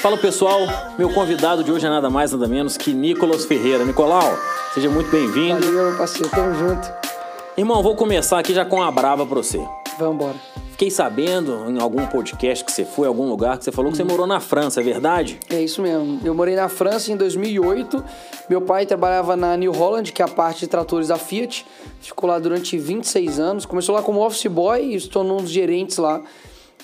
Fala pessoal, meu convidado de hoje é nada mais nada menos que Nicolas Ferreira. Nicolau, seja muito bem-vindo. Valeu, meu parceiro, tamo junto. Irmão, vou começar aqui já com uma brava pra você. Vambora. Fiquei sabendo em algum podcast que você foi, em algum lugar, que você falou que você morou na França, é verdade? É isso mesmo. Eu morei na França em 2008. Meu pai trabalhava na New Holland, que é a parte de tratores da Fiat. Ficou lá durante 26 anos. Começou lá como office boy e se tornou um dos gerentes lá.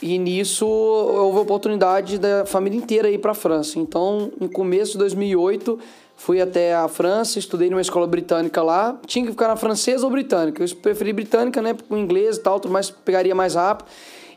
E nisso houve a oportunidade da família inteira ir para a França. Então, no começo de 2008, fui até a França, estudei numa escola britânica lá. Tinha que ficar na francesa ou britânica. Eu preferi britânica, né? Com inglês e tal, tudo mais pegaria mais rápido.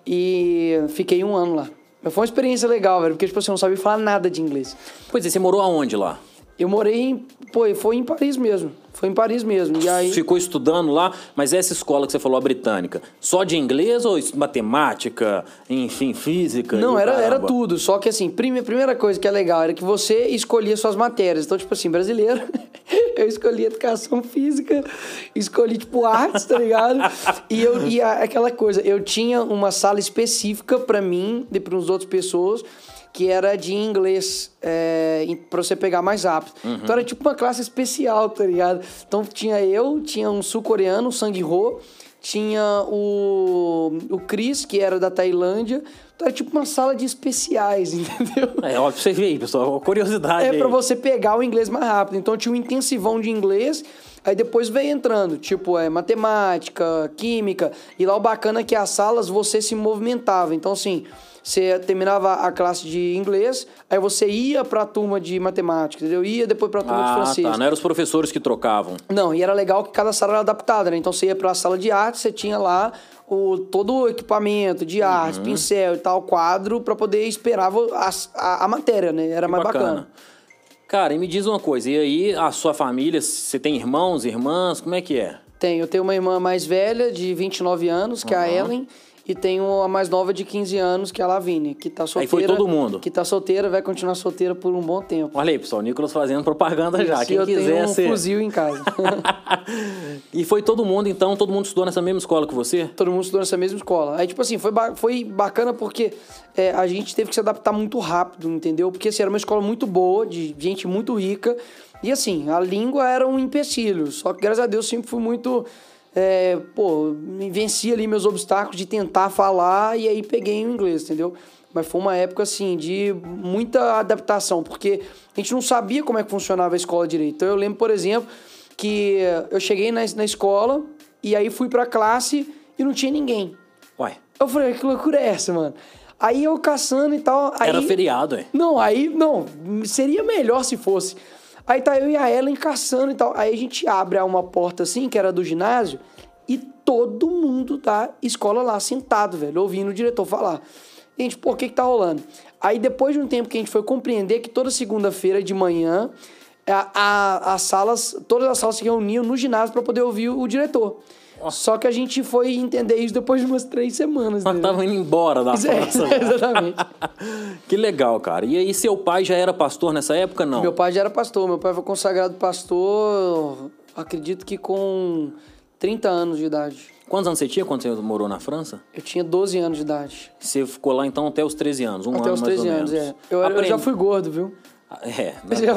E fiquei um ano lá. Foi uma experiência legal, velho, porque tipo assim, eu não sabia falar nada de inglês. Pois é, você morou aonde lá? Eu morei em. Pô, foi em Paris mesmo. Foi em Paris mesmo. E aí. Ficou estudando lá, mas essa escola que você falou, a britânica, só de inglês ou matemática, enfim, física? Não, era, era tudo. Só que assim, prime- primeira coisa que é legal era que você escolhia suas matérias. Então, tipo assim, brasileiro, eu escolhi educação física, escolhi, tipo, artes, tá ligado? E eu e a- aquela coisa, eu tinha uma sala específica pra mim e para as outras pessoas que era de inglês, é, pra você pegar mais rápido. Então era tipo uma classe especial, tá ligado? Então tinha eu, tinha um sul-coreano, o Sang Ho, tinha o, o Chris, que era da Tailândia. Então era tipo uma sala de especiais, entendeu? É, ó, pra você ver aí, pessoal, curiosidade É aí. pra você pegar o inglês mais rápido. Então tinha um intensivão de inglês, aí depois veio entrando, tipo, é matemática, química. E lá o bacana é que as salas você se movimentava. Então, assim, você terminava a classe de inglês, aí você ia pra turma de matemática, entendeu? Ia depois pra turma de Ah, francês. tá. Não eram os professores que trocavam. Não, e era legal que cada sala era adaptada, né? Então você ia pra sala de arte, você tinha lá o, todo o equipamento de Uhum. arte, pincel e tal, quadro, pra poder esperar a, a, a matéria, né? Era mais bacana. Cara, e me diz uma coisa, e aí a sua família, você tem irmãos, irmãs, como é que é? Tenho, eu tenho uma irmã mais velha, de 29 anos, que é a Ellen, e tenho a mais nova de 15 anos, que é a Lavínia, que tá solteira. foi todo mundo? Que tá solteira, vai continuar solteira por um bom tempo. Olha aí, pessoal, o Nicolas fazendo propaganda já, Se quem eu quiser tenho um ser... fuzil em casa. e foi todo mundo, então, todo mundo estudou nessa mesma escola que você? todo mundo estudou nessa mesma escola. Aí, tipo assim, foi, ba- foi bacana porque é, a gente teve que se adaptar muito rápido, entendeu? Porque assim, era uma escola muito boa, de gente muito rica. E assim, a língua era um empecilho. Só que, graças a Deus, sempre fui muito. É, pô, venci ali meus obstáculos de tentar falar e aí peguei o inglês, entendeu? Mas foi uma época, assim, de muita adaptação, porque a gente não sabia como é que funcionava a escola direito. Então, eu lembro, por exemplo, que eu cheguei na, na escola e aí fui pra classe e não tinha ninguém. Ué, Eu falei, que loucura é essa, mano? Aí eu caçando e tal. Aí... era feriado, é. Não, aí, não, seria melhor se fosse. Aí tá eu e a Ellen caçando e tal. Aí a gente abre uma porta assim, que era do ginásio, e todo mundo da escola lá sentado, velho, ouvindo o diretor falar. Gente, o que que tá rolando? Aí depois de um tempo que a gente foi compreender que toda segunda-feira de manhã, a, a- as salas, todas as salas se reuniam no ginásio para poder ouvir o diretor. Só que a gente foi entender isso depois de umas três semanas. Nós entendeu? tava indo embora da É, França. exatamente. que legal, cara. E aí, seu pai já era pastor nessa época, não? Meu pai já era pastor. Meu pai foi consagrado pastor, acredito que com 30 anos de idade. Quantos anos você tinha quando você morou na França? Eu tinha 12 anos de idade. Você ficou lá, então, até os 13 anos, um Até ano os mais 13 ou anos, menos. é. Eu, eu já fui gordo, viu? É. Eu já-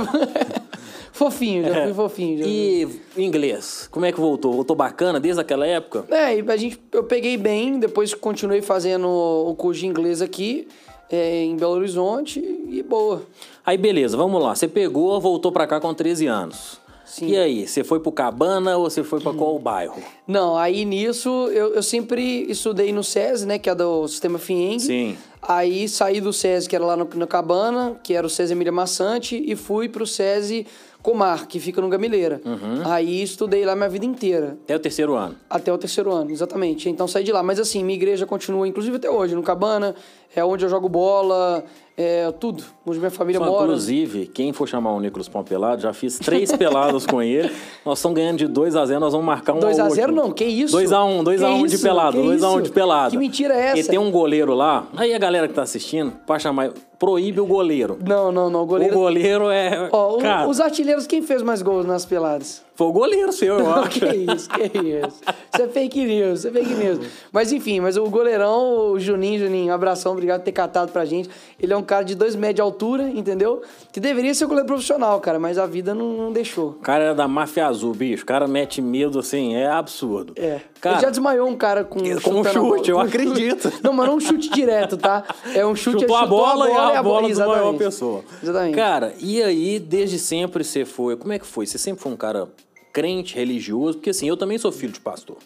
fofinho, já fui fofinho. Já... E inglês, como é que voltou? Voltou bacana desde aquela época? É, e a gente, eu peguei bem, depois continuei fazendo o curso de inglês aqui, é, em Belo Horizonte, e boa. Aí, beleza, vamos lá. Você pegou, voltou pra cá com 13 anos. Sim. E aí, você foi pro Cabana ou você foi pra qual bairro? Não, aí nisso eu, eu sempre estudei no SESI, né, que é do sistema FIENG. Sim. Aí saí do SESI, que era lá no, no Cabana, que era o SESI Emília Massante, e fui pro SESI Comar, que fica no Gamileira. Uhum. Aí estudei lá minha vida inteira. Até o terceiro ano. Até o terceiro ano, exatamente. Então saí de lá. Mas assim, minha igreja continua, inclusive até hoje, no Cabana, é onde eu jogo bola, é tudo. Onde minha família Só, mora. Inclusive, quem for chamar o Nicolas um pelado, já fiz três pelados com ele. Nós estamos ganhando de 2x0, nós vamos marcar um 2 ao a 0 último. não, que isso? 2x1, 2x1 Que de isso? pelado, Que 2x1 isso? de pelado. Que mentira é essa? E tem um goleiro lá, aí a galera que tá assistindo, pra chamar, proíbe o goleiro. Não, não, não. O goleiro. O goleiro é. Ó, cara, os artilheiros, quem fez mais gols nas peladas? Foi o goleiro seu, eu acho. que isso, que isso. Isso é fake news, isso é fake news. Mas enfim, mas o goleirão, o Juninho, Juninho, um abração, obrigado por ter catado pra gente. Ele é um cara de dois metros de altura, entendeu? Que deveria ser goleiro profissional, cara, mas a vida não, não deixou. O cara era da máfia azul, bicho. O cara mete medo, assim, é absurdo. É. Cara, Ele já desmaiou um cara com, Com um a chute, eu bola. acredito. Não, mas não um chute direto, tá? É um chute chutou a bola, e a bola do maior pessoa. Exatamente. Cara, e aí, desde sempre você foi. Como é que foi? Você sempre foi um cara crente, religioso? Porque assim, eu também sou filho de pastor.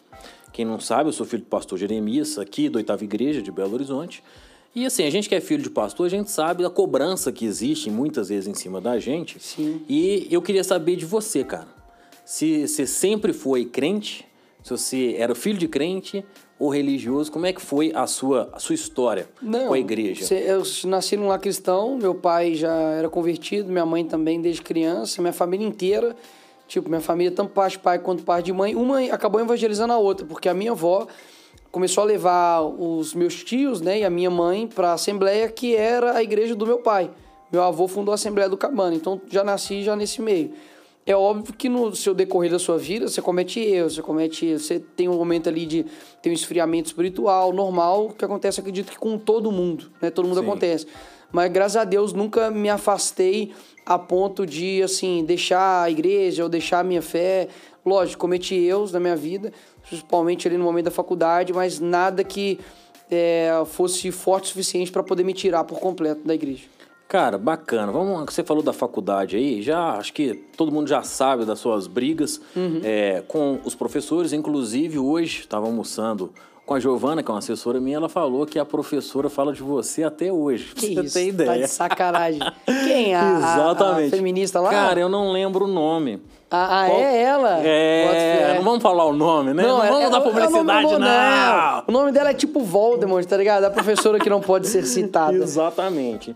Quem não sabe, eu sou filho do pastor Jeremias, aqui da oitava igreja de Belo Horizonte. E assim, a gente que é filho de pastor, a gente sabe a cobrança que existe muitas vezes em cima da gente. Sim. E eu queria saber de você, cara. Se você sempre foi crente, se você era filho de crente ou religioso, como é que foi a sua, a sua história com a igreja? Eu nasci num lar cristão, meu pai já era convertido, minha mãe também desde criança, minha família inteira. Tipo, minha família, tanto parte de pai quanto parte de mãe, uma acabou evangelizando a outra, porque a minha avó começou a levar os meus tios, né, e a minha mãe para a assembleia que era a igreja do meu pai. Meu avô fundou a Assembleia do Cabana, então já nasci já nesse meio. É óbvio que no seu decorrer da sua vida você comete erros, você comete, você tem um momento ali de ter um esfriamento espiritual normal que acontece, acredito que com todo mundo, né? Todo mundo Sim. acontece. Mas graças a Deus nunca me afastei a ponto de assim deixar a igreja ou deixar a minha fé. Lógico, cometi erros na minha vida, principalmente ali no momento da faculdade, mas nada que é, fosse forte o suficiente para poder me tirar por completo da igreja. Cara, bacana. Vamos, você falou da faculdade aí, já acho que todo mundo já sabe das suas brigas Uhum. é, com os professores. Inclusive, hoje estava almoçando com a Giovana, que é uma assessora minha, ela falou que a professora fala de você até hoje. Que você isso? Tá ideia. de sacanagem. Quem? A, a- Exatamente. a feminista lá? Cara, eu não lembro o nome. Ah, ah, Qual- é ela? É, não vamos falar o nome, né? Não, é- vamos é- dar é publicidade, nome- não. O nome dela é tipo Voldemort, tá ligado? A professora que não pode ser citada. Exatamente.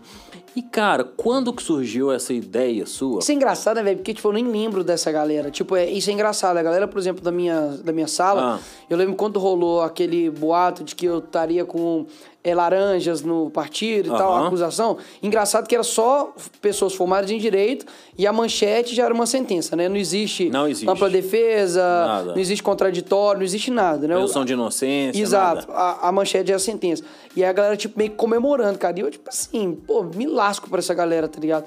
E, cara, quando que surgiu essa ideia sua? Isso é engraçado, né, velho? Porque, tipo, eu nem lembro dessa galera. Tipo, é, isso é engraçado. A galera, por exemplo, da minha, da minha sala, Ah. eu lembro quando rolou aquele boato de que eu estaria com é, laranjas no partido e tal, a acusação. Engraçado que era só pessoas formadas em direito e a manchete já era uma sentença, né? Não existe, Não existe. ampla defesa, Nada. não existe contraditório, não existe nada, né? Presunção de inocência, Exato, a, a manchete é a sentença. E aí a galera, tipo, meio que comemorando, cara. E eu, tipo assim, pô, me lasco pra essa galera, tá ligado?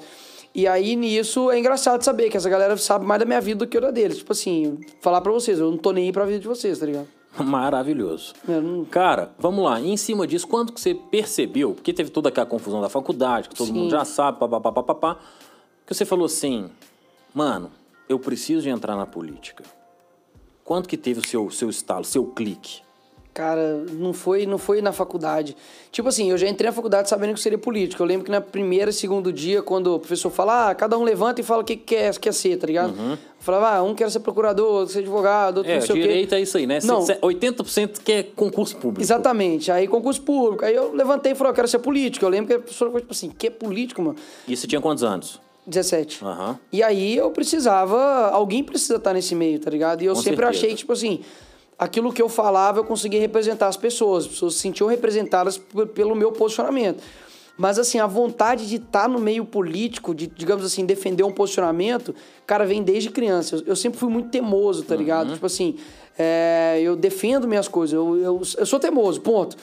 E aí, nisso, é engraçado saber que essa galera sabe mais da minha vida do que eu da deles. Tipo assim, falar pra vocês, eu não tô nem aí pra vida de vocês, tá ligado? Maravilhoso. Não- Cara, vamos lá. E em cima disso, quando que você percebeu? Porque teve toda aquela confusão da faculdade, que todo Sim. mundo já sabe, papapá, papapá. Que você falou assim, mano, eu preciso de entrar na política. Quando que teve o seu, seu estalo, seu clique? Cara, não foi, não foi na faculdade. Tipo assim, eu já entrei na faculdade sabendo que seria político. Eu lembro que na primeira, segundo dia, quando o professor fala, ah, cada um levanta e fala o que que quer, quer ser, tá ligado? Eu falava, ah, um quer ser procurador, outro ser advogado, outro É, não sei o quê. direito é isso aí, né? Não. Cê- 80% que é concurso público. Exatamente. Aí concurso público. Aí eu levantei e falei, eu quero ser político. Eu lembro que a professora falou, tipo assim, que é político, mano? E você tinha quantos anos? 17. Aham. E aí eu precisava, alguém precisa estar nesse meio, tá ligado? E eu Com sempre certeza. achei que, tipo assim, aquilo que eu falava eu conseguia representar as pessoas. As pessoas se sentiam representadas pelo meu posicionamento. Mas, assim, a vontade de estar no meio político, de, digamos assim, defender um posicionamento, cara, vem desde criança. Eu, eu sempre fui muito temoso, tá ligado? Tipo assim, é, eu defendo minhas coisas, eu, eu, eu sou temoso, ponto.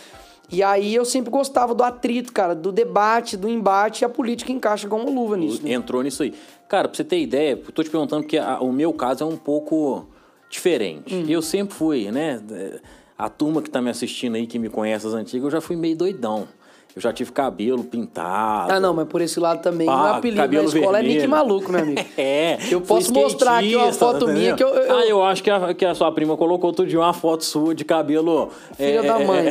E aí eu sempre gostava do atrito, cara, do debate, do embate, e a política encaixa uma luva nisso. né? Entrou nisso aí. Cara, pra você ter ideia, eu tô te perguntando porque a- o meu caso é um pouco diferente. Hum. Eu sempre fui, né? A turma que tá me assistindo aí, que me conhece as antigas, eu já fui meio doidão. Eu já tive cabelo pintado. Ah, não, mas por esse lado também. Pá, meu apelido cabelo escola é vermelho. Nick Maluco, meu amigo. É. Eu posso mostrar aqui uma foto tá minha que eu- eu- Ah, eu acho que a, que a sua prima colocou outro dia uma foto sua de cabelo. Filha é, da é, mãe.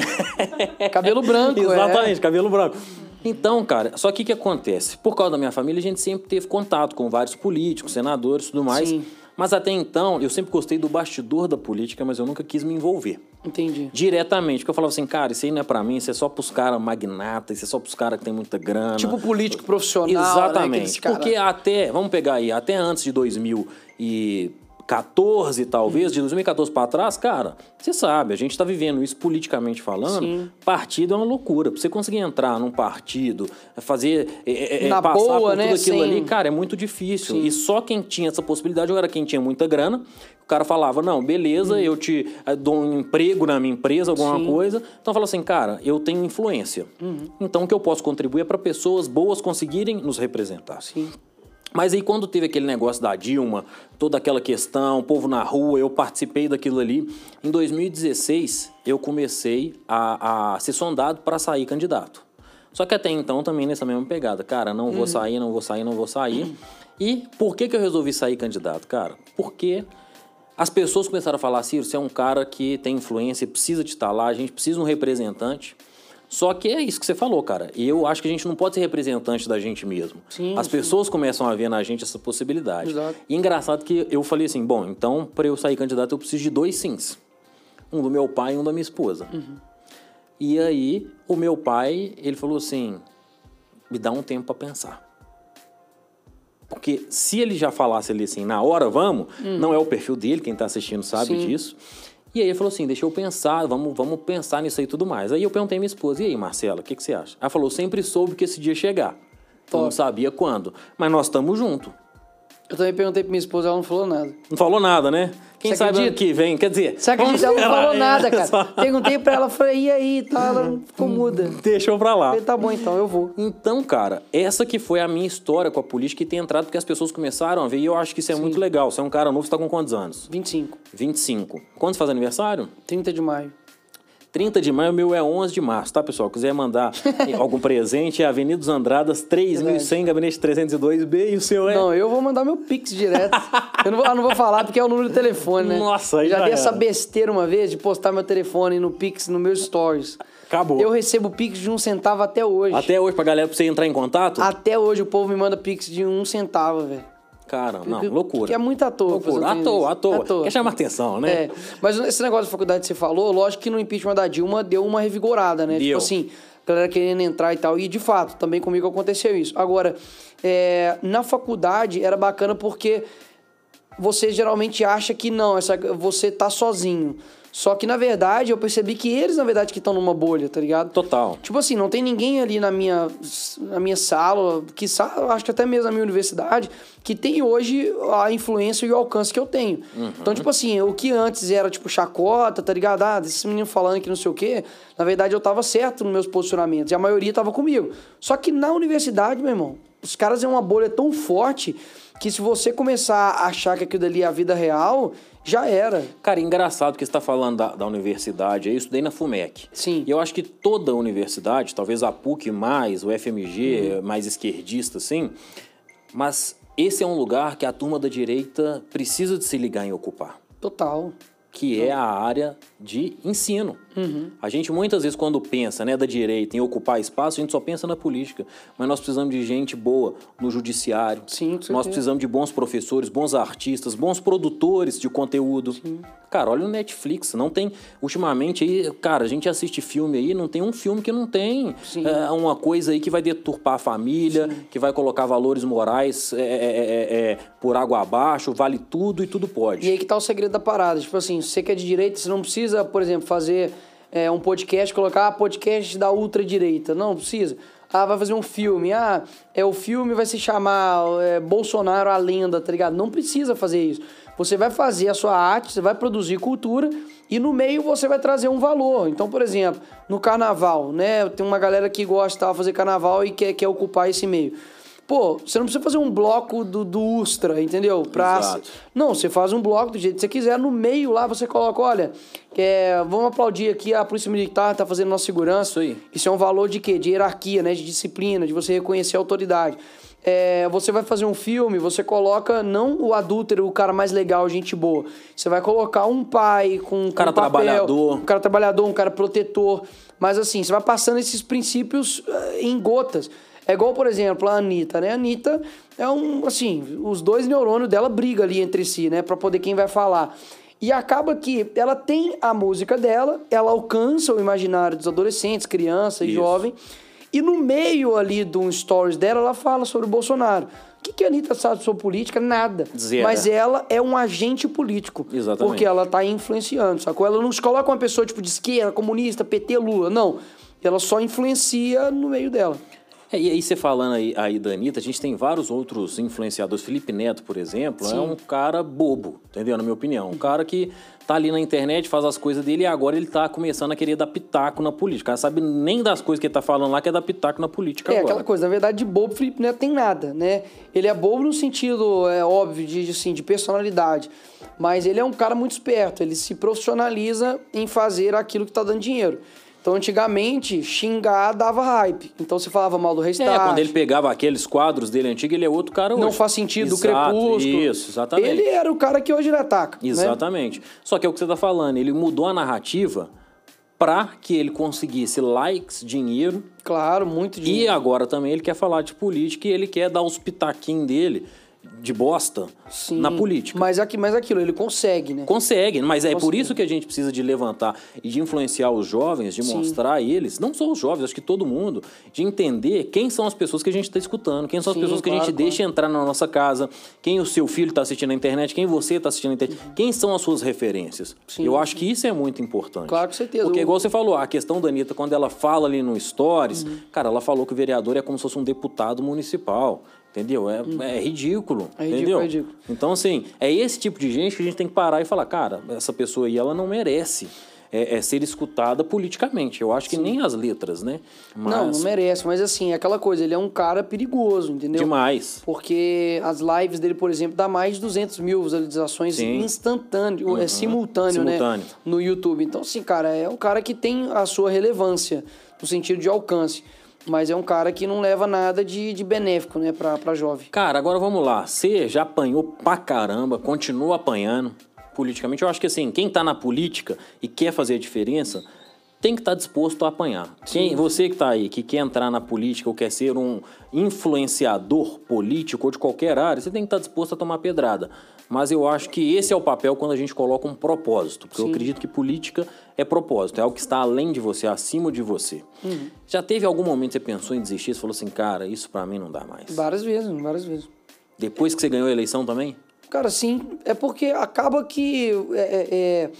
é. Cabelo branco, é. Exatamente, cabelo branco. Então, cara, só que o que acontece? Por causa da minha família, a gente sempre teve contato com vários políticos, senadores e tudo mais. Sim. Mas até então, eu sempre gostei do bastidor da política, mas eu nunca quis me envolver. Entendi. Diretamente, porque eu falava assim, cara, isso aí não é pra mim, isso é só pros caras magnatas, isso é só pros caras que tem muita grana. Tipo político profissional, né? Exatamente. Cara- Porque até, vamos pegar aí, até antes de 2000 e 2014, talvez, de 2014 para trás, cara, você sabe, a gente está vivendo isso politicamente falando. Sim. Partido é uma loucura. Pra você conseguir entrar num partido, fazer. é, é, Na passar boa, por tudo né? aquilo Sem- ali, cara, é muito difícil. Sim. E só quem tinha essa possibilidade era quem tinha muita grana. O cara falava, não, beleza, eu te eh, dou um emprego na minha empresa, alguma. Sim. coisa. Então fala assim, cara, eu tenho influência. Uhum. Então o que eu posso contribuir é para pessoas boas conseguirem nos representar. Sim. Mas aí quando teve aquele negócio da Dilma, toda aquela questão, o povo na rua, eu participei daquilo ali. Em 2016, eu comecei a, a ser sondado para sair candidato. Só que até então também nessa mesma pegada. Cara, não vou sair, não vou sair, não vou sair. E por que, que eu resolvi sair candidato, cara? Porque as pessoas começaram a falar, Ciro, você é um cara que tem influência, precisa de estar lá, a gente precisa de um representante. Só que é isso que você falou, cara. E eu acho que a gente não pode ser representante da gente mesmo. Sim, As sim. pessoas começam a ver na gente essa possibilidade. Exato. E engraçado que eu falei assim, bom, então para eu sair candidato eu preciso de dois sims. Um do meu pai e um da minha esposa. Uhum. E aí o meu pai, ele falou assim, me dá um tempo para pensar. Porque se ele já falasse ali assim, na hora, vamos, não é o perfil dele, quem tá assistindo sabe. Sim. disso. E aí ele falou assim, deixa eu pensar, vamos, vamos pensar nisso aí e tudo mais. Aí eu perguntei à minha esposa, e aí, Marcela, o que, que você acha? Ela falou, sempre soube que esse dia ia chegar. Eu não Top. sabia quando. Mas nós estamos juntos. Eu também perguntei pra minha esposa, ela não falou nada. Não falou nada, né? Quem Você sabe ano que vem, quer dizer... Você acredita? Ela não falou nada, cara. Perguntei pra ela, falei, e aí? Tá, ela ficou muda. Deixou pra lá. Falei, tá bom então, eu vou. Então, cara, essa que foi a minha história com a política e tem entrado porque as pessoas começaram a ver e eu acho que isso é muito legal. Você é um cara novo, você tá com quantos anos? 25, 25. Quando você faz aniversário? 30 de maio. 30 de maio, o meu é 11 de março, tá, pessoal? Quiser mandar algum presente, é Avenida dos Andradas, 3100, gabinete 302B, e o seu é... Não, eu vou mandar meu Pix direto. eu não vou, ah, não vou falar porque é o número do telefone, né? Nossa, aí já já dei era. essa besteira uma vez de postar meu telefone no Pix, no meus stories. Acabou. Eu recebo Pix de um centavo até hoje. Até hoje, pra galera, pra você entrar em contato? Até hoje o povo me manda Pix de um centavo, velho. Cara, não, loucura. Que é muito à toa. Loucura. À toa, à desse. toa. Quer chamar atenção, né? É, mas esse negócio da faculdade que você falou, lógico que no impeachment da Dilma deu uma revigorada, né? Deu. Tipo assim, a galera querendo entrar e tal. E de fato, também comigo aconteceu isso. Agora, é, na faculdade era bacana porque você geralmente acha que não, essa, você tá sozinho. Só que, na verdade, eu percebi que eles, na verdade, que estão numa bolha, tá ligado? Total. Tipo assim, não tem ninguém ali na minha, na minha sala, que acho que até mesmo na minha universidade, que tem hoje a influência e o alcance que eu tenho. Então, tipo assim, o que antes era tipo chacota, tá ligado? Ah, desse menino falando que não sei o quê. Na verdade, eu tava certo nos meus posicionamentos e a maioria tava comigo. Só que na universidade, meu irmão, os caras é uma bolha tão forte que se você começar a achar que aquilo ali é a vida real, já era. Cara, engraçado que você está falando da, da universidade, eu estudei na FUMEC. Sim. E eu acho que toda universidade, talvez a PUC mais, o FMG, mais esquerdista, assim, mas esse é um lugar que a turma da direita precisa de se ligar em ocupar, Total. que é a área de ensino. A gente muitas vezes, quando pensa né, da direita em ocupar espaço, a gente só pensa na política. Mas nós precisamos de gente boa no judiciário. Sim, Nós precisamos de bons professores, bons artistas, bons produtores de conteúdo. Cara, olha o Netflix, não tem. Ultimamente aí, cara, a gente assiste filme aí, não tem um filme que não tem Sim. é, uma coisa aí que vai deturpar a família, que vai colocar valores morais é, é, é, é, por água abaixo, vale tudo e tudo pode. E aí que tá o segredo da parada. Tipo assim, você que é de direita, você não precisa, por exemplo, fazer é, um podcast, colocar ah, podcast da ultradireita. Não, precisa. Ah, vai fazer um filme. Ah, é, o filme vai se chamar é, Bolsonaro a Lenda, tá ligado? Não precisa fazer isso. Você vai fazer a sua arte, você vai produzir cultura e no meio você vai trazer um valor. Então, por exemplo, no carnaval, né? Tem uma galera que gosta de fazer carnaval e quer, quer ocupar esse meio. Pô, você não precisa fazer um bloco do, do Ustra, entendeu? Pra, Exato. não, você faz um bloco do jeito que você quiser. No meio lá você coloca, olha, é, vamos aplaudir aqui a Polícia Militar, tá fazendo nossa segurança. Isso aí. Isso é um valor de quê? De hierarquia, né? De disciplina, de você reconhecer a autoridade. É, você vai fazer um filme, você coloca não o adúltero, o cara mais legal, gente boa. Você vai colocar um pai com um cara papel, trabalhador. um cara trabalhador, um cara protetor. Mas assim, você vai passando esses princípios eh, em gotas. É igual, por exemplo, a Anitta, né? A Anitta é um, assim, os dois neurônios dela brigam ali entre si, né? Pra poder quem vai falar. E acaba que ela tem a música dela, ela alcança o imaginário dos adolescentes, criança e Isso. jovem. E no meio ali de um stories dela, ela fala sobre o Bolsonaro. O que, que a Anitta sabe sobre política? Nada. Zero. Mas ela é um agente político. Exatamente. Porque ela tá influenciando, sacou? Ela não se coloca uma pessoa tipo de esquerda, comunista, PT, Lula. Não. Ela só influencia no meio dela. É, e aí você falando aí, aí da Anitta, a gente tem vários outros influenciadores. Felipe Neto, por exemplo, é um cara bobo, entendeu? Na minha opinião. Um cara que tá ali na internet, faz as coisas dele e agora ele tá começando a querer dar pitaco na política. O cara sabe nem das coisas que ele tá falando lá, que é dar pitaco na política É agora. aquela coisa, na verdade, de bobo, Felipe Neto tem nada, né? Ele é bobo no sentido, é óbvio, de, assim, de personalidade. Mas ele é um cara muito esperto, ele se profissionaliza em fazer aquilo que tá dando dinheiro. Então, antigamente, xingar dava hype. Então, você falava mal do restart. É, quando ele pegava aqueles quadros dele antigos, ele é outro cara hoje. Não faz sentido, Exato, Crepúsculo. Isso, exatamente. Ele era o cara que hoje ele ataca. né? Exatamente. Só que é o que você tá falando, ele mudou a narrativa para que ele conseguisse likes, dinheiro, Claro, muito dinheiro. e agora também ele quer falar de política e ele quer dar os pitaquinhos dele de bosta Sim. na política. Mas, aqui, mas aquilo, ele consegue, né? Consegue, mas é por isso que a gente precisa de levantar e de influenciar os jovens, de Sim. mostrar a eles, não só os jovens, acho que todo mundo, de entender quem são as pessoas que a gente está escutando, quem são Sim, as pessoas que a claro, gente claro. deixa entrar na nossa casa, quem o seu filho está assistindo na internet, quem você está assistindo na internet, quem são as suas referências. Uhum. Eu acho que isso é muito importante. Claro, com certeza. Porque, igual você falou, a questão da Anitta, quando ela fala ali no Stories, Uhum. cara, ela falou que o vereador é como se fosse um deputado municipal. Entendeu? É, é ridículo. Uhum. É ridículo, entendeu? é ridículo. Então, assim, é esse tipo de gente que a gente tem que parar e falar, cara, essa pessoa aí, ela não merece é, é ser escutada politicamente. Eu acho que nem as letras, né? Mas Não, não merece. Mas assim, é aquela coisa, ele é um cara perigoso, entendeu? demais. Porque as lives dele, por exemplo, dá mais de 200 mil visualizações Sim. instantâneo, é simultâneo, Simultâneo. né? No YouTube. Então, assim, cara, é um cara que tem a sua relevância no sentido de alcance. Mas é um cara que não leva nada de, de benéfico, né, pra, pra jovem. Cara, agora vamos lá. Você já apanhou pra caramba, continua apanhando politicamente. Eu acho que assim, quem tá na política e quer fazer a diferença, tem que estar disposto a apanhar. Quem, você que tá aí, que quer entrar na política ou quer ser um influenciador político ou de qualquer área, você tem que estar disposto a tomar pedrada. Mas eu acho que esse é o papel quando a gente coloca um propósito. Porque eu acredito que política é propósito, é algo que está além de você, acima de você. Já teve algum momento que você pensou em desistir? Você falou assim, cara, isso pra mim não dá mais. Várias vezes, várias vezes. Depois que você ganhou a eleição também? Cara, sim, é porque acaba que é, é, é,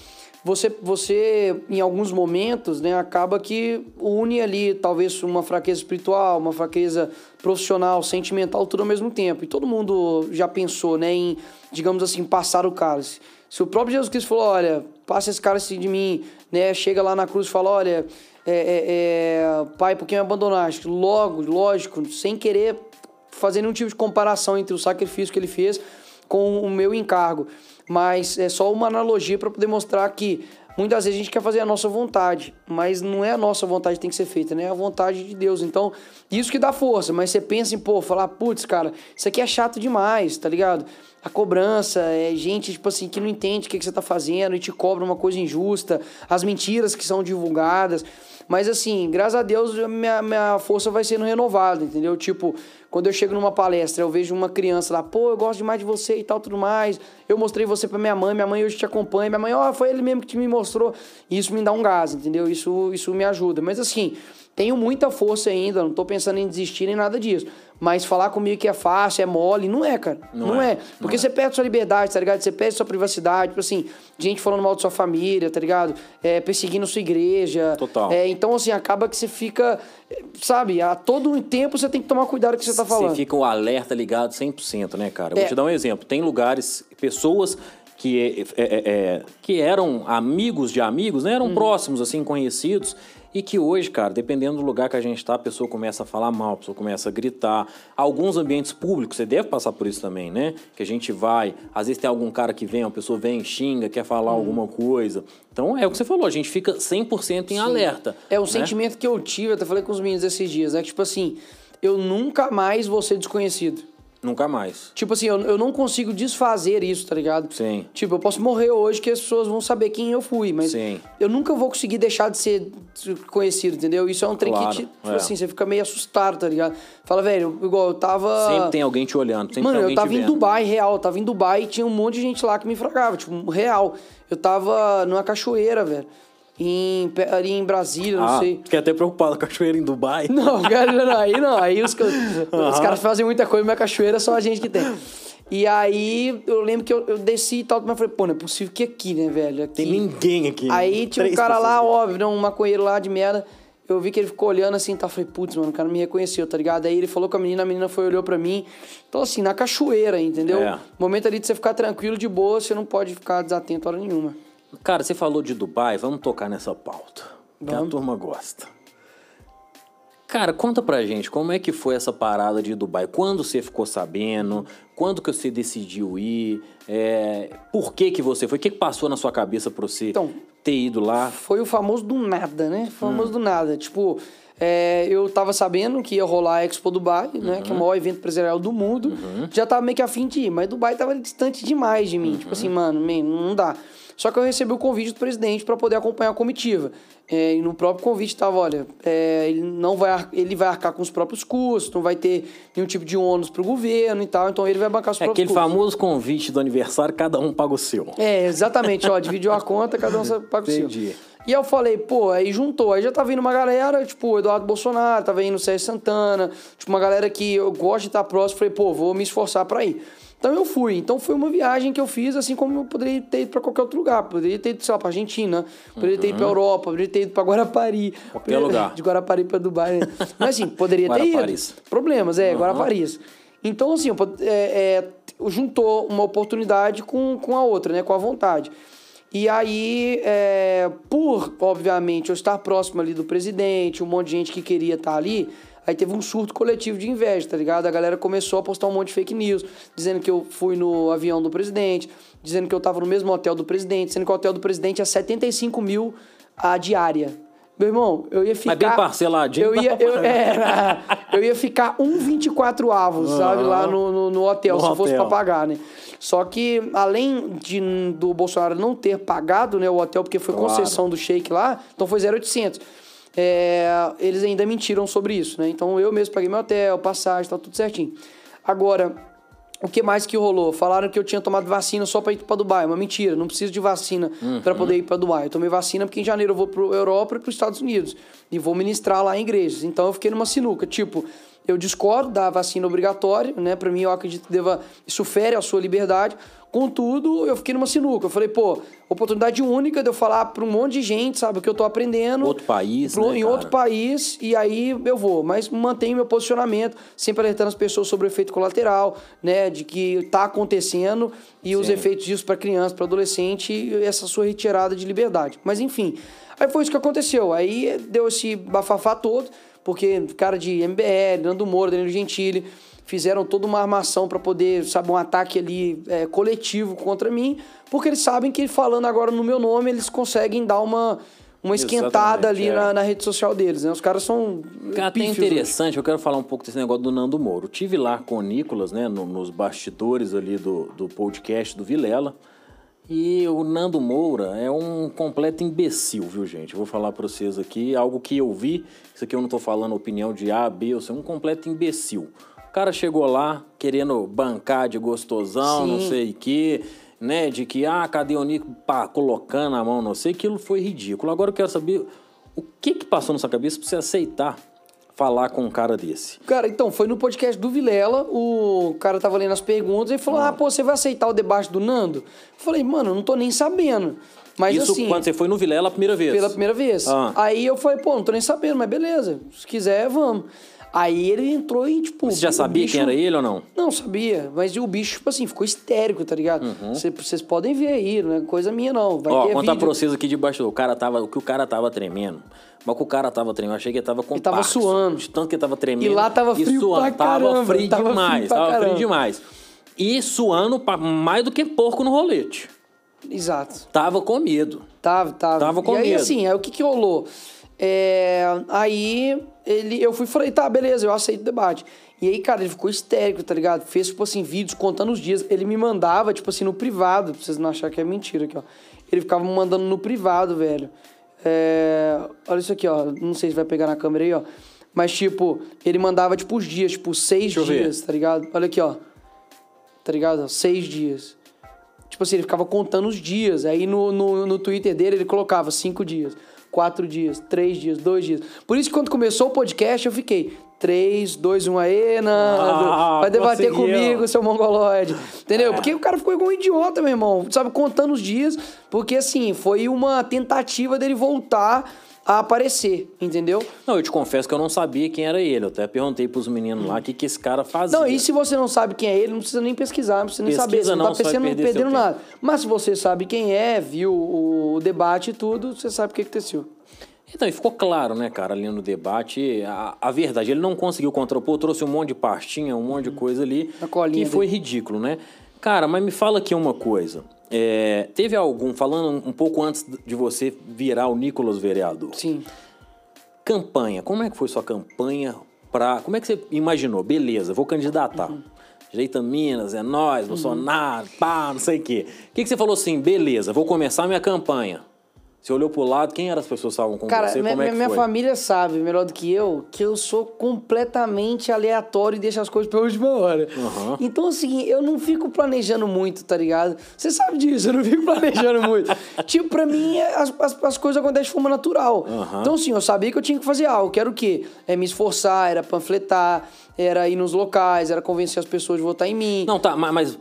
você, você, em alguns momentos, né, acaba que une ali talvez uma fraqueza espiritual, uma fraqueza profissional, sentimental, tudo ao mesmo tempo. E todo mundo já pensou, né, em, digamos assim, passar o cálice. Se o próprio Jesus Cristo falou, olha, passa esse cálice de mim, né, chega lá na cruz e fala, olha, é, é, é, pai, por que me abandonaste? Logo, lógico, sem querer fazer nenhum tipo de comparação entre o sacrifício que ele fez com o meu encargo. Mas é só uma analogia para poder mostrar que muitas vezes a gente quer fazer a nossa vontade, mas não é a nossa vontade que tem que ser feita, né? É a vontade de Deus. Então, isso que dá força, mas você pensa em, pô, falar, putz, cara, isso aqui é chato demais, tá ligado? A cobrança, é gente, tipo assim, que não entende o que, que você tá fazendo e te cobra uma coisa injusta, as mentiras que são divulgadas. Mas assim, graças a Deus, minha, minha força vai sendo renovada, entendeu? Tipo, quando eu chego numa palestra, eu vejo uma criança lá, pô, eu gosto demais de você e tal, tudo mais. Eu mostrei você pra minha mãe, minha mãe hoje te acompanha, minha mãe, ó, foi ele mesmo que me mostrou. E isso me dá um gás, entendeu? Isso, isso me ajuda. Mas assim, tenho muita força ainda, não tô pensando em desistir nem nada disso. Mas falar comigo que é fácil, é mole, não é, cara. Não, Não é. é, Porque não você perde sua liberdade, tá ligado? Você perde sua privacidade, tipo assim, gente falando mal de sua família, tá ligado? É, perseguindo sua igreja. Total. É, então, assim, acaba que você fica, sabe, a todo tempo você tem que tomar cuidado com o que você tá falando. Você fica o alerta ligado 100%, né, cara? Eu É. vou te dar um exemplo. Tem lugares, pessoas que, é, é, é, que eram amigos de amigos, né? Uhum. Eram próximos, assim, conhecidos. E que hoje, cara, dependendo do lugar que a gente tá, a pessoa começa a falar mal, a pessoa começa a gritar. Alguns ambientes públicos, você deve passar por isso também, né? Que a gente vai, às vezes tem algum cara que vem, uma pessoa vem, xinga, quer falar Uhum. alguma coisa. Então, é o que você falou, a gente fica 100% em alerta. É um né? sentimento que eu tive, até falei com os meninos esses dias, é que, tipo assim, eu nunca mais vou ser desconhecido. Nunca mais. Tipo assim, eu, eu não consigo desfazer isso, tá ligado? Sim. Tipo, eu posso morrer hoje que as pessoas vão saber quem eu fui, mas Sim. eu nunca vou conseguir deixar de ser conhecido, entendeu? Isso é um trem Claro, que, te- tipo é. assim, você fica meio assustado, tá ligado? Fala, velho, igual eu tava. Sempre tem alguém te olhando, sempre Mano, tem eu alguém tava te em. Dubai, real. Eu tava em Dubai e tinha um monte de gente lá que me fragava, tipo, real. Eu tava numa cachoeira, velho. Em, ali em Brasília, não ah, sei. fiquei até preocupado com a cachoeira em Dubai. Não, cara, não, aí não. Aí os, ca- os caras fazem muita coisa, mas cachoeira é só a gente que tem. E aí eu lembro que eu, eu desci e tal, mas falei, pô, não é possível que aqui, né, velho? Aqui. Tem ninguém aqui. Aí tinha um cara lá, óbvio, né, um maconheiro lá de merda. Eu vi que ele ficou olhando assim e tal. Falei, putz, mano, o cara me reconheceu, tá ligado? Aí ele falou com a menina, a menina foi olhou pra mim. Então, assim, na cachoeira, entendeu? É. Momento ali de você ficar tranquilo, de boa, você não pode ficar desatento hora nenhuma. Cara, você falou de Dubai, vamos tocar nessa pauta. Que a Vamos. turma gosta. Cara, conta pra gente, como é que foi essa parada de Dubai? Quando você ficou sabendo? Quando que você decidiu ir? É, por que que você foi? O que que passou na sua cabeça pra você Então, ter ido lá? Foi o famoso do nada, né? Hum. Famoso do nada. Tipo, é, eu tava sabendo que ia rolar a Expo Dubai, né? Que é o Uhum. maior evento empresarial do mundo. Já tava meio que afim de ir, mas Dubai tava distante demais de mim. Uhum. Tipo assim, mano, man, não dá. Só que eu recebi o convite do presidente para poder acompanhar a comitiva. É, e no próprio convite tava, olha, é, ele não vai, ele vai arcar com os próprios custos, não vai ter nenhum tipo de ônus pro governo e tal, então ele vai bancar os É próprios aquele custos. famoso convite do aniversário, cada um paga o seu. É, exatamente, ó, dividiu a conta, cada um paga o seu. Entendi. E eu falei, pô, aí juntou. Aí já tá vindo uma galera, tipo, o Eduardo Bolsonaro, tava indo o Sérgio Santana, tipo, uma galera que eu gosto de estar próximo. Falei, pô, vou me esforçar pra ir. Então eu fui. Então foi uma viagem que eu fiz, assim como eu poderia ter ido pra qualquer outro lugar. Poderia ter ido, sei lá, pra Argentina, poderia ter ido pra Europa, poderia ter ido pra Guarapari. Uhum. Qualquer lugar. De Guarapari pra Dubai. né? Mas assim, poderia ter ido. Problemas, é, Guaraparis. Então, assim, é, é, juntou uma oportunidade com, com a outra, né? Com a vontade. E aí, é, por, obviamente, eu estar próximo ali do presidente, um monte de gente que queria estar ali, aí teve um surto coletivo de inveja, tá ligado? A galera começou a postar um monte de fake news, dizendo que eu fui no avião do presidente, dizendo que eu tava no mesmo hotel do presidente, sendo que o hotel do presidente é 75 mil a diária. Meu irmão, eu ia ficar... bem parceladinho, Eu ia, eu, é, eu ia ficar 1,24 avos, sabe? Lá no, no, no hotel, No se fosse hotel. pra pagar, né? Só que, além de, do Bolsonaro não ter pagado né, o hotel, porque foi Claro. concessão do Sheik lá, então foi 0,800. É, eles ainda mentiram sobre isso, né? Então eu mesmo paguei meu hotel, passagem, tá tudo certinho. Agora, o que mais que rolou? Falaram que eu tinha tomado vacina só pra ir pra Dubai. Uma mentira, não preciso de vacina pra poder ir pra Dubai. Eu tomei vacina porque em janeiro eu vou pra Europa e pros Estados Unidos. E vou ministrar lá em igrejas. Então eu fiquei numa sinuca. Tipo, eu discordo da vacina obrigatória, né? Pra mim, eu acredito que deva. Isso fere a sua liberdade. Contudo, eu fiquei numa sinuca. Eu falei, pô, oportunidade única de eu falar pra um monte de gente, sabe, o que eu tô aprendendo. Outro país, Pro- né, Em cara? outro país, e aí eu vou. Mas mantenho meu posicionamento, sempre alertando as pessoas sobre o efeito colateral, né? De que tá acontecendo e os Sim. efeitos disso para criança, para adolescente, e essa sua retirada de liberdade. Mas enfim, aí foi isso que aconteceu. Aí deu esse bafafá todo, porque cara de MBL, Nando Moura, Danilo Gentili, fizeram toda uma armação para poder, sabe, um ataque ali é, coletivo contra mim, porque eles sabem que falando agora no meu nome, eles conseguem dar uma, uma esquentada Exatamente, ali é. na, na rede social deles, né? Os caras são Cara, até interessante, eu quero falar um pouco desse negócio do Nando Moro. Tive lá com o Nicolas, né, no- nos bastidores ali do, do podcast do Vilela. E o Nando Moura é um completo imbecil, viu, gente? Eu vou falar pra vocês aqui algo que eu vi. Isso aqui eu não tô falando opinião de A, B, ou C, um completo imbecil. O cara chegou lá querendo bancar de gostosão, não Sim. sei o quê, né? De que, ah, cadê o Nico? Pá, colocando a mão, não sei. Aquilo foi ridículo. Agora eu quero saber o que que passou na sua cabeça pra você aceitar falar com um cara desse. Cara, então, foi no podcast do Vilela, o cara tava lendo as perguntas e falou: Ah, pô, você vai aceitar o debate do Nando? Eu falei, mano, eu não tô nem sabendo. Mas Isso assim. quando você foi no Vilela a primeira vez? Pela primeira vez. Ah. Aí eu falei, pô, não tô nem sabendo, mas beleza. Se quiser, vamos. Aí ele entrou e, tipo. Você já sabia bicho- quem era ele ou não? Não, sabia. Mas o bicho, tipo assim, ficou histérico, tá ligado? Uhum. Cê- Vocês podem ver aí, não é coisa minha, não. Vai Ó, ter contar vídeo. pra vocês aqui debaixo do... O cara tava... O que o cara tava tremendo. Mas o que o cara tava tremendo, eu achei que ele tava com Ele tava Parkinson, suando. De tanto que ele tava tremendo. E lá tava frio suando. pra Tava caramba, frio tava frio demais. pra tava frio demais. E suando pra- mais do que porco no rolete. Exato. Tava com medo. Tava, tava. Tava com e aí, medo. assim, aí o que que rolou? É, aí ele, eu fui e falei, tá, beleza, eu aceito o debate. E aí, cara, ele ficou histérico, tá ligado? Fez, tipo assim, vídeos contando os dias. Ele me mandava, tipo assim, no privado, pra vocês não acharem que é mentira aqui, ó. Ele ficava me mandando no privado, velho. É, olha isso aqui, ó. Não sei se vai pegar na câmera aí, ó. Mas, tipo, ele mandava, tipo, os dias, tipo, seis dias, tá ligado? Olha aqui, ó. Tá ligado? Seis dias. Tipo assim, ele ficava contando os dias. Aí no, no, no Twitter dele ele colocava cinco dias, quatro dias, três dias, dois dias. Por isso que quando começou o podcast eu fiquei. 3, 2, 1, aê, Nando. Ah, vai debater conseguiu. comigo, seu mongoloide. Entendeu? Porque o cara ficou igual um idiota, meu irmão. Sabe, contando os dias. Porque, assim, foi uma tentativa dele voltar a aparecer, entendeu? Não, eu te confesso que eu não sabia quem era ele. Eu até perguntei pros meninos lá o que, que esse cara fazia. Não, e se você não sabe quem é ele, não precisa nem pesquisar, não precisa nem Pesquisa saber. Você não, não, tá você vai pensando, perder seu perdendo tempo. nada. Mas se você sabe quem é, viu o debate e tudo, você sabe o que aconteceu. Então, e ficou claro, né, cara, ali no debate, a, a verdade. Ele não conseguiu contrapor, trouxe um monte de pastinha, um monte de coisa ali, colinha que foi ridículo, né? Cara, mas me fala aqui uma coisa. É, teve algum, falando um pouco antes de você virar o Nicolas vereador, Sim. campanha, como é que foi sua campanha pra... Como é que você imaginou? Beleza, vou candidatar. Uhum. Jeita Minas, é nós, Bolsonaro, pá, não sei o quê. O que, que você falou assim, beleza, vou começar minha campanha. Você olhou pro lado, quem eram as pessoas que estavam com Cara, você? minha, Como é que minha foi? família sabe, melhor do que eu, que eu sou completamente aleatório e deixo as coisas pra última hora. Aham. Então, assim, eu não fico planejando muito, tá ligado? Você sabe disso, eu não fico planejando muito. tipo, pra mim, as, as, as coisas acontecem de forma natural. Aham. Então, assim, eu sabia que eu tinha que fazer algo. Que era o quê? É me esforçar, era panfletar, era ir nos locais, era convencer as pessoas de votar em mim. Não, tá, ma- mas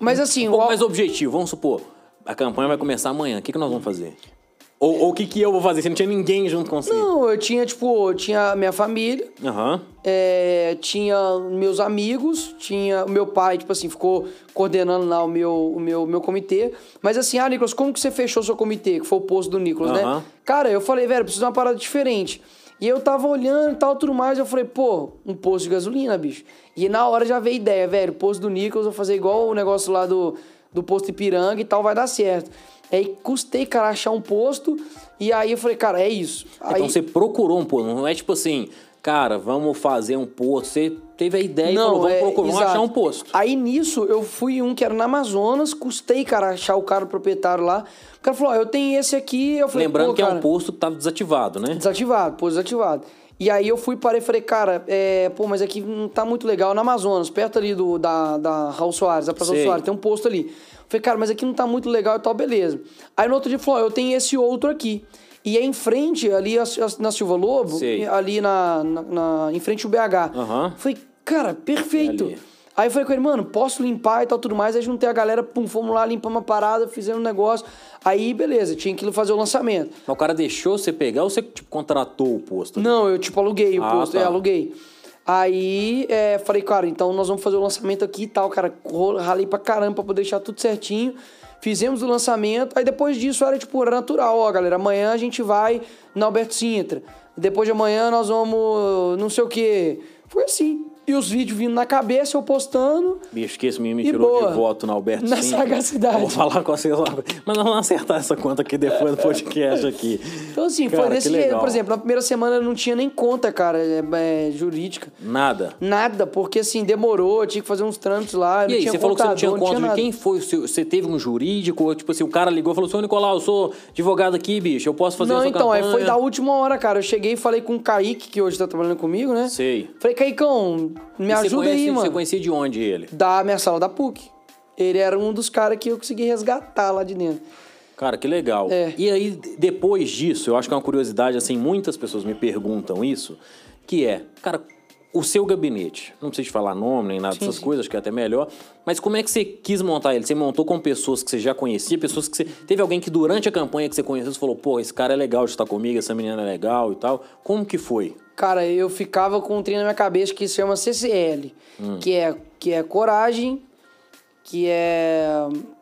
Mas, assim, um pouco o- mais objetivo. Vamos supor, a campanha vai começar amanhã. O que, que nós vamos fazer? Ou ou o que, que eu vou fazer? Se não tinha ninguém junto com você. não, eu tinha, tipo, eu tinha minha família, Aham. É, tinha meus amigos, tinha o meu pai, tipo assim, ficou coordenando lá o meu, o meu, meu comitê. Mas assim, ah, Nicolas, como que você fechou seu comitê? Que foi o posto do Nicolas, Aham. né? Cara, eu falei, velho, preciso de uma parada diferente. E eu tava olhando e tal, tudo mais, eu falei, pô, um posto de gasolina, bicho. E na hora já veio a ideia, velho, posto do Nicolas, eu vou fazer igual o negócio lá do, do posto Ipiranga e tal, vai dar certo. Aí custei, cara, achar um posto, e aí eu falei, cara, é isso. Então aí, você procurou um posto. Não é tipo assim, cara, vamos fazer um posto. Você teve a ideia e falou, vamos é, procurar, vamos achar um posto. Aí nisso eu fui um que era no Amazonas, custei, cara, achar o cara proprietário lá. O cara falou: Ó, eu tenho esse aqui. Eu falei, Lembrando que é cara, um posto que tava desativado, né? Desativado, pô, desativado. E aí eu fui parei e falei, cara, é, pô, mas aqui não tá muito legal. No Amazonas, perto ali do, da, da Raul Soares, da Praça. Soares, tem um posto ali. Falei, cara, mas aqui não tá muito legal e tal, beleza. Aí no outro dia falou, ó, eu tenho esse outro aqui. E aí em frente, ali na Silva Lobo, Sei. ali na, na, na- em frente ao BH. Aham. Falei, cara, perfeito. É. Aí eu falei com ele, mano, posso limpar e tal, tudo mais. Aí juntei a galera, pum, fomos lá, limpamos uma parada, fizemos um negócio. Aí, beleza, tinha que fazer o lançamento. Mas o cara deixou você pegar ou você tipo, contratou o posto? Não, eu tipo aluguei o Ah, posto, tá. é, aluguei. Aí é, falei, cara, então nós vamos fazer o lançamento aqui e tal, cara. Ralei pra caramba pra poder deixar tudo certinho. Fizemos o lançamento, aí depois disso era tipo, era natural, ó, galera. Amanhã a gente vai na Alberto Sintra. Depois de amanhã nós vamos não sei o quê. Foi assim. E os vídeos vindo na cabeça, eu postando. Bicho, que esse menino me E tirou boa. de voto na Alberto Na sagacidade. Vou falar com vocês lá. Mas nós vamos acertar essa conta aqui depois do podcast aqui. Então, assim, Cara, foi desse que jeito. Por exemplo, na primeira semana eu não tinha nem conta, cara, é, é, jurídica. Nada. Nada, porque assim, demorou, eu tinha que fazer uns trâmites lá. E não aí, tinha você falou que você não tinha contador, conta. nada. Quem foi? o seu- Você teve um jurídico? Ou, tipo assim, o cara ligou e falou: Seu Nicolau, eu sou advogado aqui, bicho. Eu posso fazer Não, essa então, aí campanha? foi da última hora, cara. Eu cheguei e falei com o Kaique, que hoje tá trabalhando comigo, né? Sei. Falei, Caicão, me E você ajuda conhece- aí, Você mano. conhecia de onde ele? Da minha sala da PUC. Ele era um dos caras que eu consegui resgatar lá de dentro. Cara, que legal. É. E aí, depois disso, eu acho que é uma curiosidade, assim, muitas pessoas me perguntam isso, que é, cara, o seu gabinete, não precisa te falar nome nem nada Sim, dessas sim. coisas, acho que é até melhor, mas como é que você quis montar ele? Você montou com pessoas que você já conhecia, pessoas que você... Teve alguém que durante a campanha que você conheceu, você falou, pô, esse cara é legal de estar comigo, essa menina é legal e tal. Como que foi? Cara, eu ficava com um trem na minha cabeça que se chama CCL, Hum. que, é, que é coragem, que é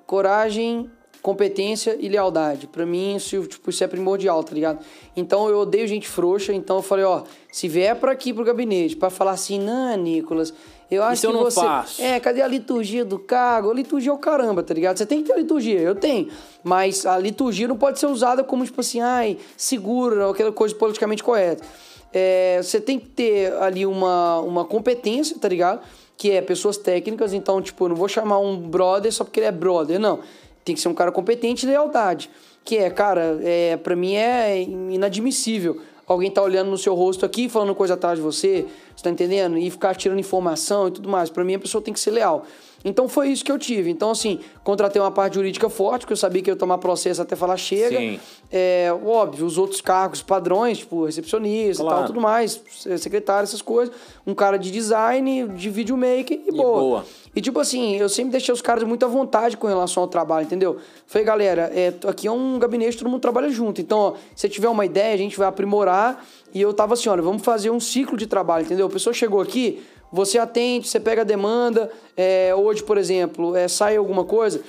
coragem, competência e lealdade. Pra mim, isso, tipo, isso é primordial, tá ligado? Então eu odeio gente frouxa, então eu falei, ó, se vier pra aqui pro gabinete pra falar assim, não, Nicolas, eu acho eu que não você. faço? É, cadê a liturgia do cargo? A liturgia é o caramba, tá ligado? Você tem que ter a liturgia, eu tenho. Mas a liturgia não pode ser usada como, tipo assim, ai, segura, aquela coisa politicamente correta. É, você tem que ter ali uma, uma competência, tá ligado? Que é pessoas técnicas, então, tipo, eu não vou chamar um brother só porque ele é brother, não. Tem que ser um cara competente e lealdade. Que é, cara, é, pra mim é inadmissível. Alguém tá olhando no seu rosto aqui, falando coisa atrás de você, tá entendendo? E ficar tirando informação e tudo mais. Para mim, a pessoa tem que ser leal. Então foi isso que eu tive. Então, assim, contratei uma parte jurídica forte, porque eu sabia que eu ia tomar processo até falar chega. Sim. É, óbvio, os outros cargos padrões, tipo recepcionista e Claro. tal, tudo mais, secretário, essas coisas. Um cara de design, de videomaker e, boa. boa. E tipo assim, eu sempre deixei os caras muito à vontade com relação ao trabalho, entendeu? Falei, galera, é, aqui é um gabinete, todo mundo trabalha junto. Então, ó, se tiver uma ideia, a gente vai aprimorar. E eu tava assim, olha, vamos fazer um ciclo de trabalho, entendeu? A pessoa chegou aqui, você atende, você pega a demanda. é, hoje, por exemplo, é, sai alguma coisa,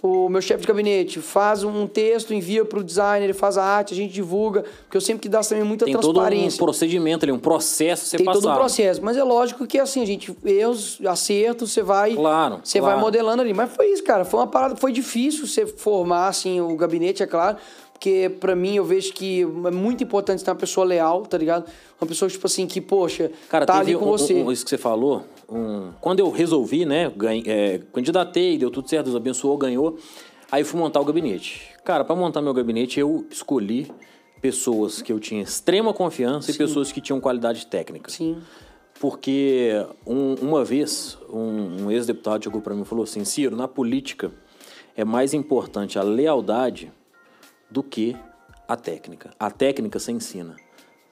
o meu chefe de gabinete faz um texto, envia pro designer, ele faz a arte, a gente divulga, porque eu sempre que dá também muita Tem todo um transparência. procedimento ali, um processo ser Tem todo um processo, mas é lógico que assim, a gente, erros, acertos, você vai, Claro, você claro. vai modelando ali. Mas foi isso, cara, foi uma parada, foi difícil você formar assim o gabinete, é claro, porque pra mim eu vejo que é muito importante ter uma pessoa leal, tá ligado? Uma pessoa tipo assim que, poxa, Cara, tá ali com um- você. um- isso que você falou. um- quando eu resolvi, né? ganhei- é, candidatei, deu tudo certo, Deus abençoou, ganhou. Aí eu fui montar o gabinete. Cara, para montar meu gabinete, eu escolhi pessoas que eu tinha extrema confiança e pessoas que tinham qualidade técnica. Sim. Porque um- uma vez um, um ex-deputado chegou para mim e falou assim: Ciro, na política é mais importante a lealdade do que a técnica. A técnica você ensina.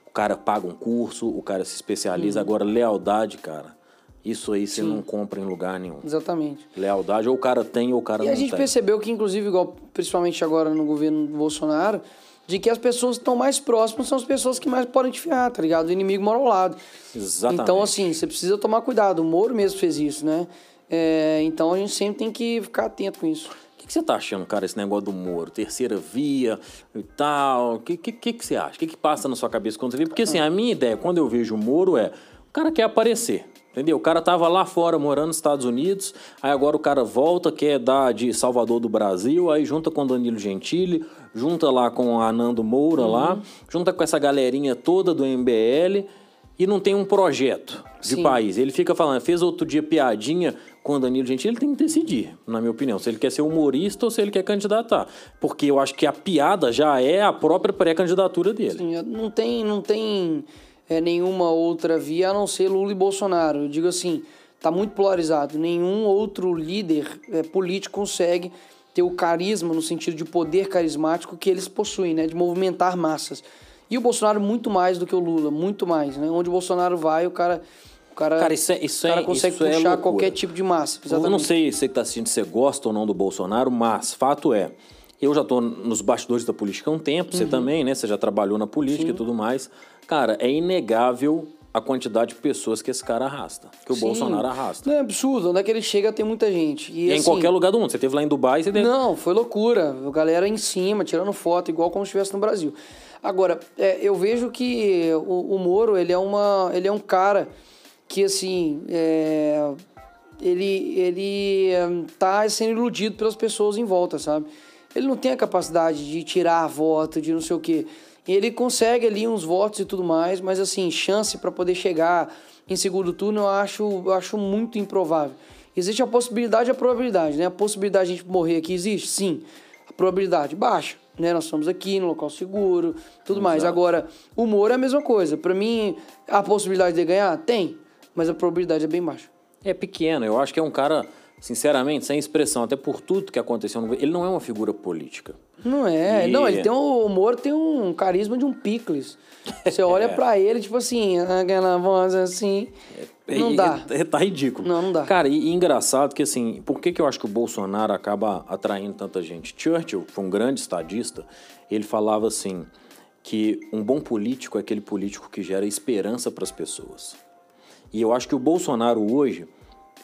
O cara paga um curso, o cara se especializa. Uhum. Agora, lealdade, cara, isso aí você não compra em lugar nenhum. Exatamente. Lealdade, ou o cara tem ou o cara E não a gente tem. percebeu que, inclusive, igual, principalmente agora no governo Bolsonaro, de que as pessoas que estão mais próximas são as pessoas que mais podem te ferrar, tá ligado? O inimigo mora ao lado. Exatamente. Então, assim, você precisa tomar cuidado. O Moro mesmo fez isso, né? É, então a gente sempre tem que ficar atento com isso. O que, você tá achando, cara, esse negócio do Moro? Terceira via e tal. O que, que, que, que você acha? O que, que passa na sua cabeça quando você vê? Porque, assim, a minha ideia, quando eu vejo o Moro, é... O cara quer aparecer, entendeu? O cara tava lá fora, morando nos Estados Unidos, aí agora o cara volta, quer dar de Salvador do Brasil, aí junta com o Danilo Gentili, junta lá com a Nando Moura lá, junta com essa galerinha toda do MBL e não tem um projeto de Sim. país. Ele fica falando, fez outro dia piadinha com o Danilo Gentili, ele tem que decidir, na minha opinião, se ele quer ser humorista ou se ele quer candidatar. Porque eu acho que a piada já é a própria pré-candidatura dele. Assim, não tem, não tem é, nenhuma outra via a não ser Lula e Bolsonaro. Eu digo assim, tá muito polarizado. Nenhum outro líder é, político consegue ter o carisma, no sentido de poder carismático que eles possuem, né? De movimentar massas. E o Bolsonaro muito mais do que o Lula, muito mais, né? Onde o Bolsonaro vai, o cara... O cara, Cara, isso é- isso o cara é- consegue isso é puxar loucura. qualquer tipo de massa. Eu não Exatamente. sei se você que está assistindo, se você gosta ou não do Bolsonaro, mas fato é, eu já estou nos bastidores da política há um tempo, Uhum. você também, né? Você já trabalhou na política e tudo mais. Cara, é inegável a quantidade de pessoas que esse cara arrasta, que o Sim. Bolsonaro arrasta. Não é absurdo. Onde é que ele chega tem muita gente. E, E é em assim, qualquer lugar do mundo. Você teve lá em Dubai, você teve... Não, foi loucura. A galera em cima, tirando foto, igual como se estivesse no Brasil. Agora, é, eu vejo que o, o Moro, ele é, uma, ele é um cara que, assim, é, ele, ele hum, tá sendo iludido pelas pessoas em volta, sabe? Ele não tem a capacidade de tirar voto, de não sei o quê. Ele consegue ali uns votos e tudo mais, mas, assim, chance para poder chegar em segundo turno eu acho, eu acho muito improvável. Existe a possibilidade e a probabilidade, né? A possibilidade de a gente morrer aqui existe? Sim. A probabilidade baixa, né? Nós estamos aqui no local seguro, tudo mais. Agora, o Moro é a mesma coisa. Para mim, a possibilidade de ganhar? Tem, mas a probabilidade é bem baixa. É pequeno. Eu acho que é um cara, sinceramente, sem expressão, até por tudo que aconteceu no governo, ele não é uma figura política. Não é. E- Não, ele tem um, Moro tem um carisma de um picles. Você olha pra ele, tipo assim, aquela voz assim. Não E- dá. e- tá ridículo. Não, não dá. Cara, e, e engraçado que assim, por que, que eu acho que o Bolsonaro acaba atraindo tanta gente? Churchill, que foi um grande estadista, ele falava assim que um bom político é aquele político que gera esperança para as pessoas. E eu acho que o Bolsonaro hoje,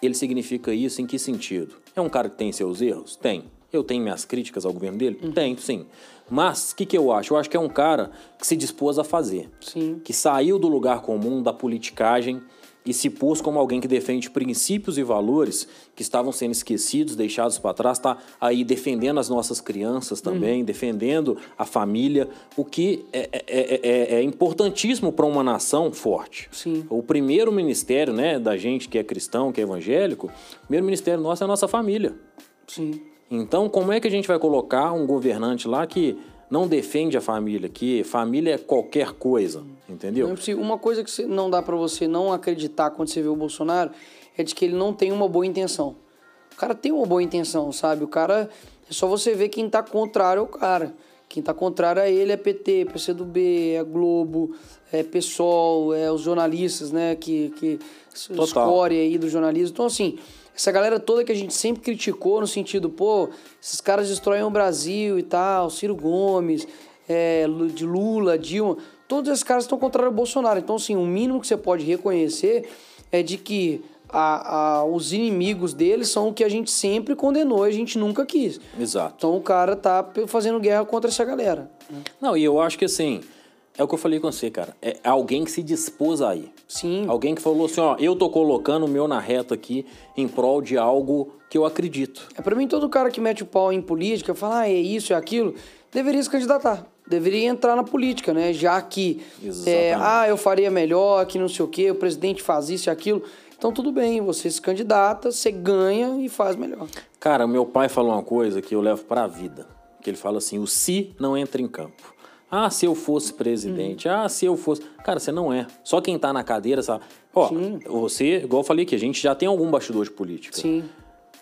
ele significa isso em que sentido? É um cara que tem seus erros? Tem. Eu tenho minhas críticas ao governo dele? Uhum. Tenho, sim. Mas o que, que eu acho? Eu acho que é um cara que se dispôs a fazer. Sim. Que saiu do lugar comum, da politicagem e se pôs como alguém que defende princípios e valores que estavam sendo esquecidos, deixados para trás, está aí defendendo as nossas crianças também, defendendo a família, o que é, é- é- é- é importantíssimo para uma nação forte. Sim. O primeiro ministério né, da gente que é cristão, que é evangélico, o primeiro ministério nosso é a nossa família. Sim. Então, como é que a gente vai colocar um governante lá que não defende a família, que família é qualquer coisa, entendeu? É. Uma coisa que não dá pra você não acreditar quando você vê o Bolsonaro é de que ele não tem uma boa intenção. O cara tem uma boa intenção, sabe? O cara. É só você ver quem tá contrário ao cara. Quem tá contrário a ele é PT, PCdoB, é Globo, é PSOL, é os jornalistas, né? Que, que escória aí do jornalismo. Então, assim, essa galera toda que a gente sempre criticou no sentido, pô, esses caras destroem o Brasil e tal, Ciro Gomes, é, de Lula, Dilma, todos esses caras estão contrários ao Bolsonaro. Então, assim, o mínimo que você pode reconhecer é de que a- a- os inimigos deles são o que a gente sempre condenou e a gente nunca quis. Exato. Então o cara tá fazendo guerra contra essa galera. Não, e eu acho que assim, é o que eu falei com você, cara. É alguém que se dispôs a ir. Sim. Alguém que falou assim, ó, eu tô colocando o meu na reta aqui em prol de algo que eu acredito. É, pra mim, todo cara que mete o pau em política, fala, ah, é isso, é aquilo, deveria se candidatar. Deveria entrar na política, né? Já que, é, ah, eu faria melhor, que não sei o quê, o presidente faz isso e aquilo. Então, tudo bem, você se candidata, você ganha e faz melhor. Cara, meu pai falou uma coisa que eu levo pra vida. Que ele fala assim, o se não entra em campo. Ah, se eu fosse presidente. Ah, se eu fosse... Cara, você não é. Só quem tá na cadeira sabe. Ó, você, igual eu falei aqui, a gente já tem algum bastidor de política. Sim.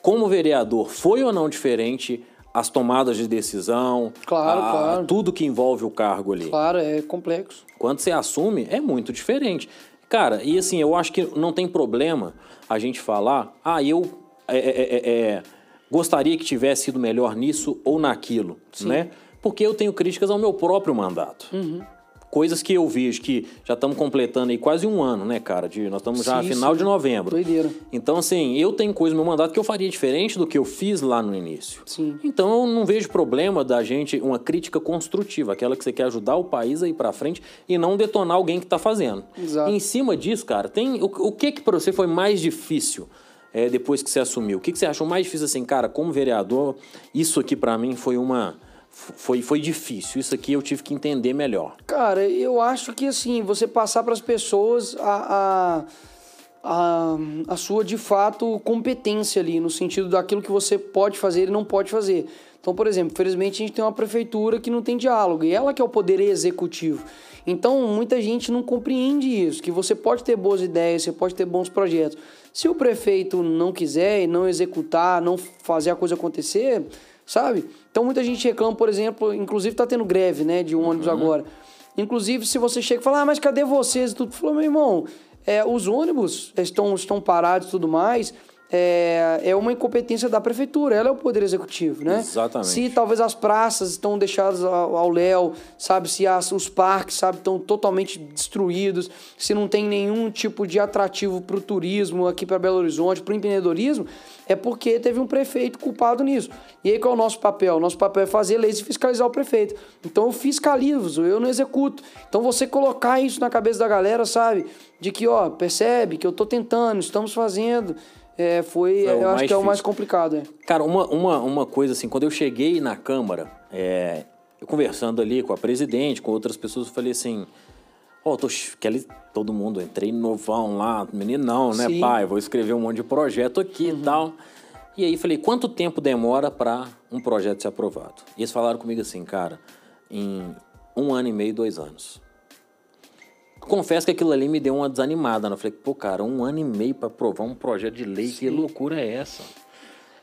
Como vereador, foi ou não diferente as tomadas de decisão? Claro, a- claro. Tudo que envolve o cargo ali. Claro, é complexo. Quando você assume, é muito diferente. Cara, e assim, eu acho que não tem problema a gente falar, ah, eu é, é, é, é, gostaria que tivesse sido melhor nisso ou naquilo, né? Porque eu tenho críticas ao meu próprio mandato. Uhum. Coisas que eu vejo que já estamos completando aí quase um ano, né, cara? De, nós estamos já Sim, final sim. de novembro. Doideira. Então, assim, eu tenho coisa no meu mandato que eu faria diferente do que eu fiz lá no início. Sim. Então, eu não vejo problema da gente, uma crítica construtiva, aquela que você quer ajudar o país a ir pra frente e não detonar alguém que tá fazendo. Exato. E em cima disso, cara, tem o, o que que pra você foi mais difícil é, depois que você assumiu? O que que você achou mais difícil assim, cara, como vereador, isso aqui pra mim foi uma foi, foi difícil. Isso aqui eu tive que entender melhor. Cara, eu acho que assim, você passar para as pessoas a, a, a, a sua, de fato, competência ali, no sentido daquilo que você pode fazer e não pode fazer. Então, por exemplo, infelizmente a gente tem uma prefeitura que não tem diálogo, e ela que é o poder executivo. Então, muita gente não compreende isso, que você pode ter boas ideias, você pode ter bons projetos. Se o prefeito não quiser e não executar, não fazer a coisa acontecer, sabe? Então, muita gente reclama, por exemplo, inclusive está tendo greve, né, de ônibus agora. Inclusive, se você chega e fala, ah, mas cadê vocês e tudo? Falou, meu irmão, é, os ônibus estão, estão parados e tudo mais, é, é uma incompetência da prefeitura, ela é o poder executivo, né? Exatamente. Se talvez as praças estão deixadas ao léu, sabe? Se as, os parques, sabe, estão totalmente destruídos, se não tem nenhum tipo de atrativo para o turismo aqui para Belo Horizonte, para o empreendedorismo, é porque teve um prefeito culpado nisso. E aí qual é o nosso papel? O nosso papel é fazer leis e fiscalizar o prefeito. Então eu fiscalizo, eu não executo. Então você colocar isso na cabeça da galera, sabe? De que, ó, percebe que eu tô tentando, estamos fazendo. É, foi, o eu acho que é o mais complicado. É. Cara, uma, uma, uma coisa assim, quando eu cheguei na Câmara, é, eu conversando ali com a presidente, com outras pessoas, eu falei assim, ó, tô, ch- Kelly, todo mundo, entrei novão lá, meninão, né, Sim. pai? Vou escrever um monte de projeto aqui e tal. E aí falei, quanto tempo demora para um projeto ser aprovado? E eles falaram comigo assim, cara, em um ano e meio, dois anos. Confesso que aquilo ali me deu uma desanimada. né? Eu falei, pô, cara, um ano e meio para aprovar um projeto de lei, que loucura é essa?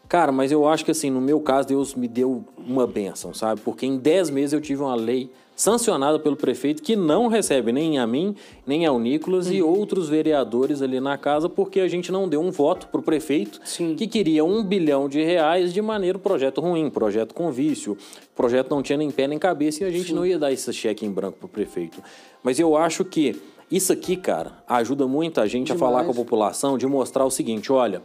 Cara, mas eu acho que assim, no meu caso, Deus me deu uma benção, sabe? Porque em 10 meses eu tive uma lei sancionada pelo prefeito que não recebe nem a mim, nem ao Nicolas e outros vereadores ali na casa, porque a gente não deu um voto pro prefeito Sim. que queria um bilhão de reais de maneira projeto ruim, projeto com vício, projeto não tinha nem pé nem cabeça e a gente não ia dar esse cheque em branco pro prefeito. Mas eu acho que isso aqui, cara, ajuda muito a gente a falar com a Demais. população, de mostrar o seguinte, olha,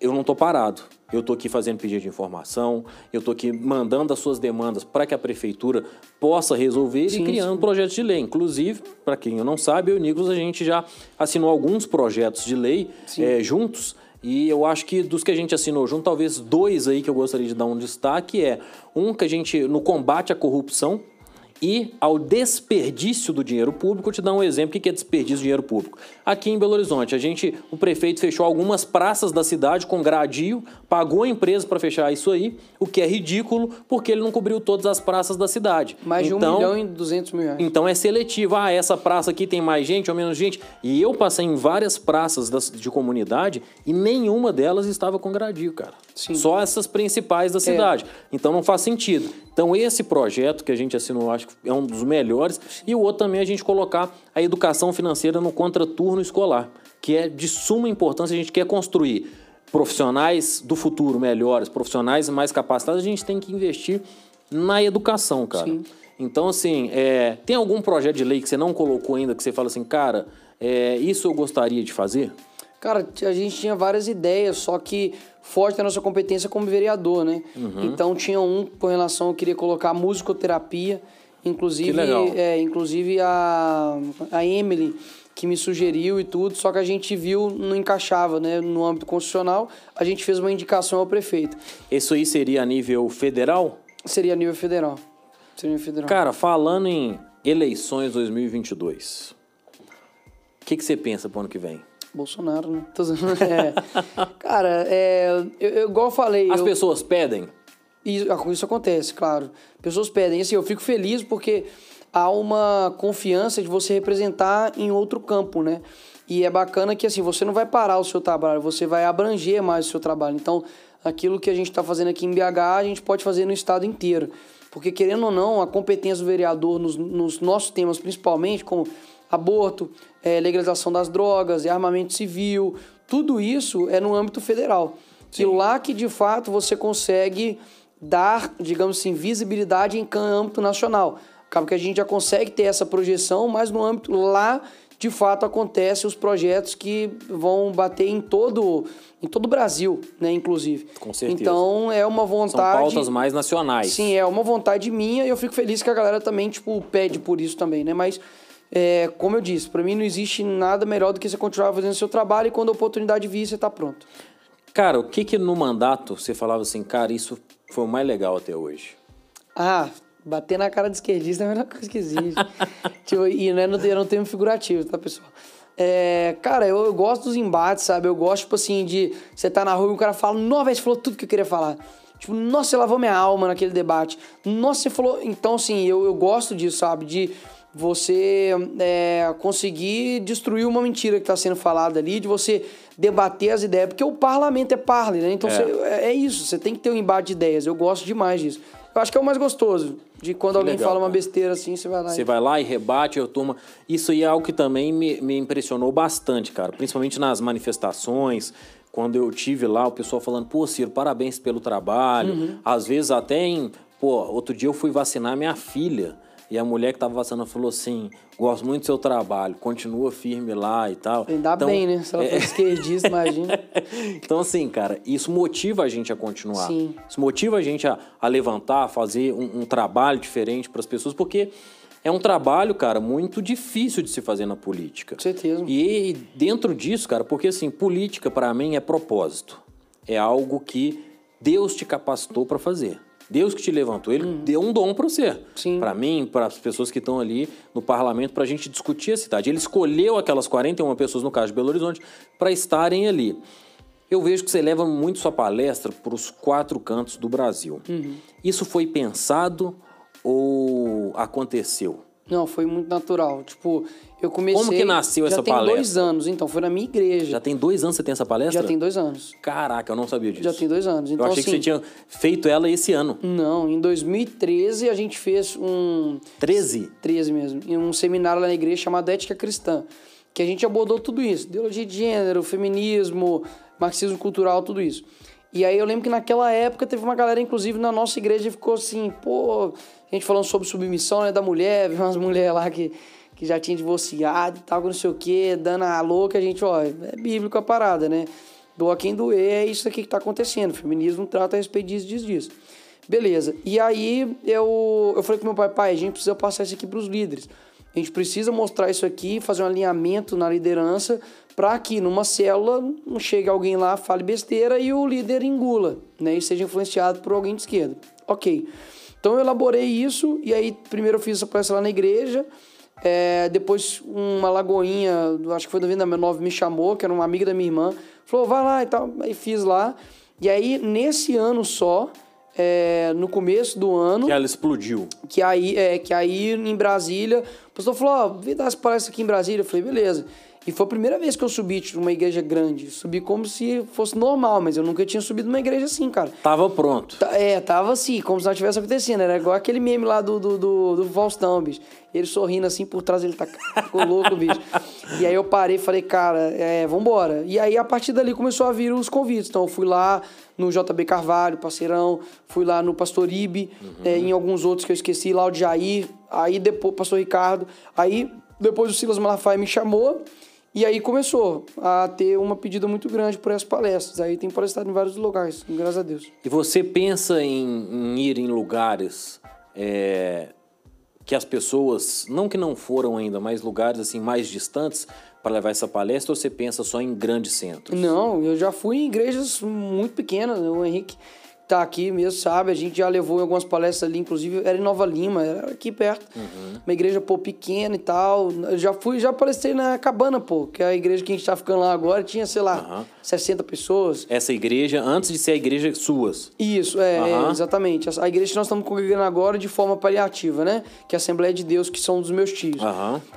eu não tô parado. Eu tô aqui fazendo pedido de informação, eu tô aqui mandando as suas demandas para que a prefeitura possa resolver Sim, e criando projetos de lei. Inclusive, para quem não sabe, eu e o Nicolas, a gente já assinou alguns projetos de lei eh, juntos. E eu acho que dos que a gente assinou junto, talvez dois aí que eu gostaria de dar um destaque é um que a gente, no combate à corrupção, e ao desperdício do dinheiro público. Vou te dar um exemplo. O que é desperdício de dinheiro público? Aqui em Belo Horizonte, a gente, o prefeito fechou algumas praças da cidade com gradio, pagou a empresa para fechar isso aí, o que é ridículo, porque ele não cobriu todas as praças da cidade. Mais de então, um milhão e duzentos mil reais. Então é seletivo. Ah, essa praça aqui tem mais gente ou menos gente. E eu passei em várias praças das, de comunidade e nenhuma delas estava com gradio, cara. Sim. Só essas principais da cidade. Então não faz sentido. Então esse projeto que a gente assinou, acho que é um dos melhores. E o outro também é a gente colocar a educação financeira no contraturno escolar, que é de suma importância. A gente quer construir profissionais do futuro melhores, profissionais mais capacitados. A gente tem que investir na educação, cara. Sim. Então, assim, é, tem algum projeto de lei que você não colocou ainda que você fala assim, cara, é, isso eu gostaria de fazer? Cara, a gente tinha várias ideias, só que foge da nossa competência como vereador, né? Uhum. Então tinha um com relação, eu queria colocar musicoterapia, inclusive, é, inclusive a, a Emily que me sugeriu e tudo, só que a gente viu não encaixava, né, no âmbito constitucional, a gente fez uma indicação ao prefeito. Isso aí seria a nível federal? Seria a nível federal. Seria a nível federal. Cara, falando em eleições 2022, o que, que você pensa pro ano que vem? Bolsonaro, né? É. Cara, é, eu, eu, igual eu falei, As eu- pessoas pedem? Isso, isso acontece, claro. Pessoas pedem. Assim, eu fico feliz porque há uma confiança de você representar em outro campo, né? E é bacana que assim, você não vai parar o seu trabalho, você vai abranger mais o seu trabalho. Então, aquilo que a gente está fazendo aqui em BH, a gente pode fazer no estado inteiro. Porque, querendo ou não, a competência do vereador nos, nos nossos temas, principalmente, como aborto, eh, legalização das drogas, e armamento civil, tudo isso é no âmbito federal. E lá que, de fato, você consegue dar, digamos assim, visibilidade em âmbito nacional. Acaba que a gente já consegue ter essa projeção, mas no âmbito lá, de fato, acontecem os projetos que vão bater em todo em todo o Brasil, né, inclusive. Com certeza. Então, é uma São vontade... pautas mais nacionais. Sim, é uma vontade minha e eu fico feliz que a galera também, tipo, pede por isso também, né? Mas, é, como eu disse, pra mim não existe nada melhor do que você continuar fazendo seu trabalho e quando a oportunidade vir, você tá pronto. Cara, o que que no mandato você falava assim, cara, isso foi o mais legal até hoje? Ah, bater na cara de esquerdista é a melhor coisa que existe. tipo, e não é no, eu não tenho figurativo, tá, pessoal? É, cara, eu, eu gosto dos embates, sabe? Eu gosto, tipo assim, de você tá na rua e o cara fala, nossa, você falou tudo que eu queria falar. Tipo, nossa, você lavou minha alma naquele debate. Nossa, você falou. Então, assim, eu, eu gosto disso, sabe? De você é, conseguir destruir uma mentira que está sendo falada ali, de você debater as ideias, porque o parlamento é parle, né? Então É. você- é. é isso, você tem que ter um embate de ideias. Eu gosto demais disso. Eu acho que é o mais gostoso, de quando alguém legal, fala uma besteira assim, você vai lá Você e... vai lá e rebate, eu turma. Isso aí é algo que também me, me impressionou bastante, cara. Principalmente nas manifestações, quando eu tive lá, o pessoal falando, pô, Ciro, parabéns pelo trabalho. Uhum. Às vezes até em. Pô, outro dia eu fui vacinar minha filha. E a mulher que tava vacinando falou assim: gosto muito do seu trabalho, continua firme lá e tal. Ainda Então, bem, né? Se ela é- for esquerdista, imagina. então, assim, cara, isso motiva a gente a continuar. Sim. Isso motiva a gente a, a levantar, a fazer um, um trabalho diferente para as pessoas, porque é um trabalho, cara, muito difícil de se fazer na política. Com certeza. E dentro disso, cara, porque assim, política para mim é propósito. É algo que Deus te capacitou para fazer. Deus que te levantou, ele deu um dom para você. Sim. Para mim, para as pessoas que estão ali no parlamento, para a gente discutir a cidade. Ele escolheu aquelas 41 pessoas, no caso de Belo Horizonte, para estarem ali. Eu vejo que você leva muito sua palestra para os quatro cantos do Brasil. Uhum. Isso foi pensado ou aconteceu? Não, foi muito natural. Tipo, eu comecei... Como que nasceu já essa tem palestra? dois anos, então, foi na minha igreja. Já tem dois anos que você tem essa palestra? Já tem dois anos. Caraca, eu não sabia disso. Já tem dois anos. Então, eu achei assim, que você tinha feito ela esse ano. Não, em 2013 a gente fez um... 13? 13 mesmo, em um seminário lá na igreja chamado Ética Cristã, que a gente abordou tudo isso, ideologia de gênero, feminismo, marxismo cultural, tudo isso. E aí eu lembro que naquela época teve uma galera, inclusive na nossa igreja, que ficou assim, pô, a gente falando sobre submissão né, da mulher, viu umas mulheres lá que, que já tinha divorciado e tal, que não sei o quê, dando a louca, a gente, ó, é bíblico a parada, né? Doa quem doer, é isso aqui que tá acontecendo. O feminismo trata a respeito disso, disso, disso. Beleza. E aí eu, eu falei com meu pai, pai, a gente precisa passar isso aqui para os líderes. A gente precisa mostrar isso aqui, fazer um alinhamento na liderança para que numa célula não chegue alguém lá, fale besteira e o líder engula, né? E seja influenciado por alguém de esquerda. Ok. Então eu elaborei isso, e aí primeiro eu fiz essa palestra lá na igreja. É, depois uma lagoinha, acho que foi do Vinda Nova, me chamou, que era uma amiga da minha irmã, falou, vai lá e tal. Aí fiz lá. E aí, nesse ano só, é, no começo do ano. Que ela explodiu. Que aí, é, que aí em Brasília, o pastor falou: Ó, oh, vem dar essa palestra aqui em Brasília. Eu falei: beleza. E foi a primeira vez que eu subi tipo, numa igreja grande. Subi como se fosse normal, mas eu nunca tinha subido numa igreja assim, cara. Tava pronto. É, tava assim, como se não tivesse acontecendo. Era igual aquele meme lá do, do, do, do Faustão, bicho. Ele sorrindo assim por trás, ele tá ficou louco, bicho. E aí eu parei e falei, cara, é, vambora. E aí a partir dali começou a vir os convites. Então eu fui lá no JB Carvalho, parceirão, fui lá no Pastor Ibe, uhum. é, em alguns outros que eu esqueci, lá o Jair, aí depois Pastor Ricardo. Aí depois o Silas Malafaia me chamou. E aí começou a ter uma pedida muito grande por essas palestras. Aí tem palestrado em vários lugares, graças a Deus. E você pensa em, em ir em lugares é, que as pessoas, não que não foram ainda, mas lugares assim mais distantes para levar essa palestra ou você pensa só em grandes centros? Não, eu já fui em igrejas muito pequenas. O Henrique tá aqui mesmo, sabe? A gente já levou em algumas palestras ali, inclusive era em Nova Lima, era aqui perto. Uhum. Uma igreja, pô, pequena e tal. Eu já fui, já palestrei na Cabana, pô, que é a igreja que a gente tá ficando lá agora, tinha, sei lá, uhum. 60 pessoas. Essa igreja, antes de ser a igreja suas. Isso, é, uhum. é, exatamente. A igreja que nós estamos congregando agora de forma paliativa, né? Que é a Assembleia de Deus, que são dos meus tios.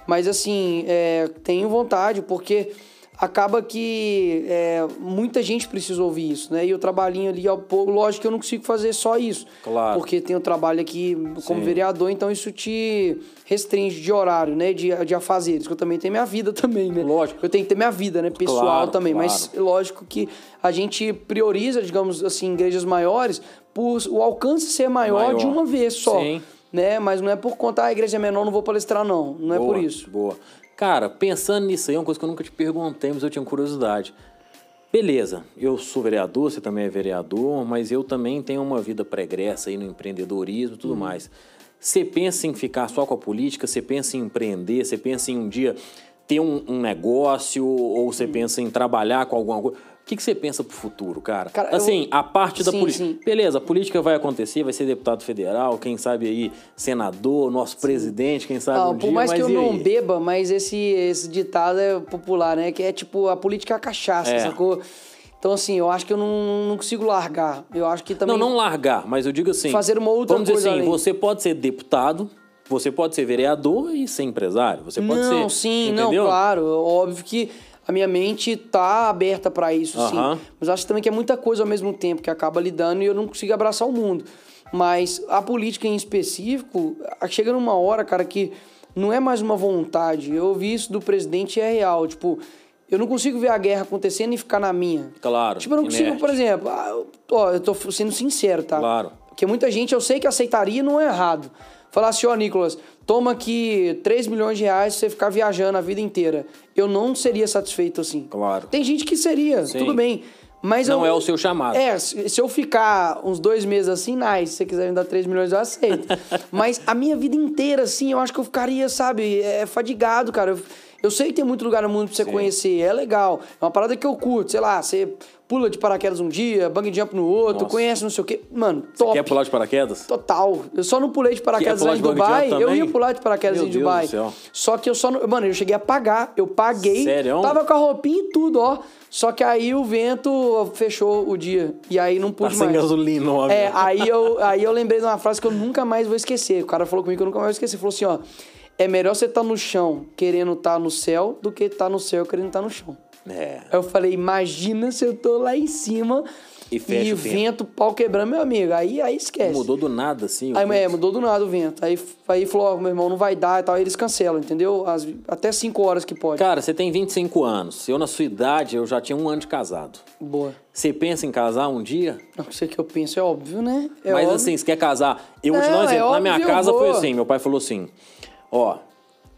Mas assim, é, tenho vontade, porque acaba que é, muita gente precisa ouvir isso, né? E o trabalhinho ali, ao pouco, lógico que eu não consigo fazer só isso. Claro. Porque tem o trabalho aqui como Sim. vereador, então isso te restringe de horário, né? De, de afazeres, que eu também tenho minha vida também, né? Lógico. Eu tenho que ter minha vida, né? Pessoal claro, também. Claro. Mas lógico que a gente prioriza, digamos assim, igrejas maiores por o alcance ser maior, maior. de uma vez só. Sim. Né? Mas não é por conta, ah, a igreja é menor, não vou palestrar, não. Não boa, é por isso. Boa. Cara, pensando nisso aí, é uma coisa que eu nunca te perguntei, mas eu tinha curiosidade. Beleza, eu sou vereador, você também é vereador, mas eu também tenho uma vida pregressa aí no empreendedorismo e tudo uhum. mais. Você pensa em ficar só com a política? Você pensa em empreender? Você pensa em um dia ter um, um negócio? Ou você uhum. pensa em trabalhar com alguma coisa? O que, que você pensa pro futuro, cara? cara assim, eu... a parte da política. Beleza, a política vai acontecer, vai ser deputado federal, quem sabe aí, senador, nosso sim. presidente, quem sabe. Não, um por dia, mais que eu não beba, mas esse, esse ditado é popular, né? Que é tipo, a política é a cachaça, é. sacou? Então, assim, eu acho que eu não, não, consigo largar. Eu acho que também. Não, não largar, mas eu digo assim. Fazer uma outra vamos coisa. Vamos dizer assim, além. você pode ser deputado, você pode ser vereador e ser empresário. Você pode não, ser. Não, sim, entendeu? não, claro. Óbvio que a minha mente tá aberta para isso, uhum. sim. Mas acho também que é muita coisa ao mesmo tempo que acaba lidando e eu não consigo abraçar o mundo. Mas a política em específico, chega numa hora, cara, que não é mais uma vontade. Eu ouvi isso do presidente e é real. Tipo, eu não consigo ver a guerra acontecendo e ficar na minha. Claro. Tipo, eu não consigo, inerte. por exemplo, ah, ó, eu tô sendo sincero, tá? Claro. Porque muita gente eu sei que aceitaria não é errado. Falar assim, ó, Nicolas, toma aqui 3 milhões de reais pra você ficar viajando a vida inteira. Eu não seria satisfeito assim. Claro. Tem gente que seria, Sim. tudo bem. Mas não eu, é o seu chamado. É, se eu ficar uns dois meses assim, nice, se você quiser me dar 3 milhões, eu aceito. Mas a minha vida inteira, assim, eu acho que eu ficaria, sabe, é, fadigado, cara. Eu, eu sei que tem muito lugar no mundo pra você Sim. conhecer, é legal. É uma parada que eu curto, sei lá, você pula de paraquedas um dia, bang jump no outro, Nossa. conhece não sei o quê. Mano, top. Você quer pular de paraquedas? Total. Eu só não pulei de paraquedas lá em Dubai. Eu ia pular de paraquedas Meu em Deus Dubai. Só que eu só não... Mano, eu cheguei a pagar. Eu paguei. Sério? Tava com a roupinha e tudo, ó. Só que aí o vento fechou o dia. E aí não pude tá mais. sem gasolina, ó. É, aí eu, aí eu lembrei de uma frase que eu nunca mais vou esquecer. O cara falou comigo que eu nunca mais vou esquecer. Ele falou assim, ó. É melhor você estar tá no chão querendo estar tá no céu do que estar tá no céu querendo estar tá no chão. É. Aí eu falei, imagina se eu tô lá em cima e, fecha e o vento, pau quebrando, meu amigo. Aí, aí esquece. Mudou do nada, assim? Aí, é, mudou do nada o vento. Aí, aí falou, ó, meu irmão, não vai dar e tal. Aí eles cancelam, entendeu? As, até 5 horas que pode. Cara, você tem 25 anos. Eu, na sua idade, eu já tinha um ano de casado. Boa. Você pensa em casar um dia? Não sei que eu penso, é óbvio, né? É Mas óbvio. assim, você quer casar? Eu te dar um exemplo. É na minha casa foi assim, meu pai falou assim, ó,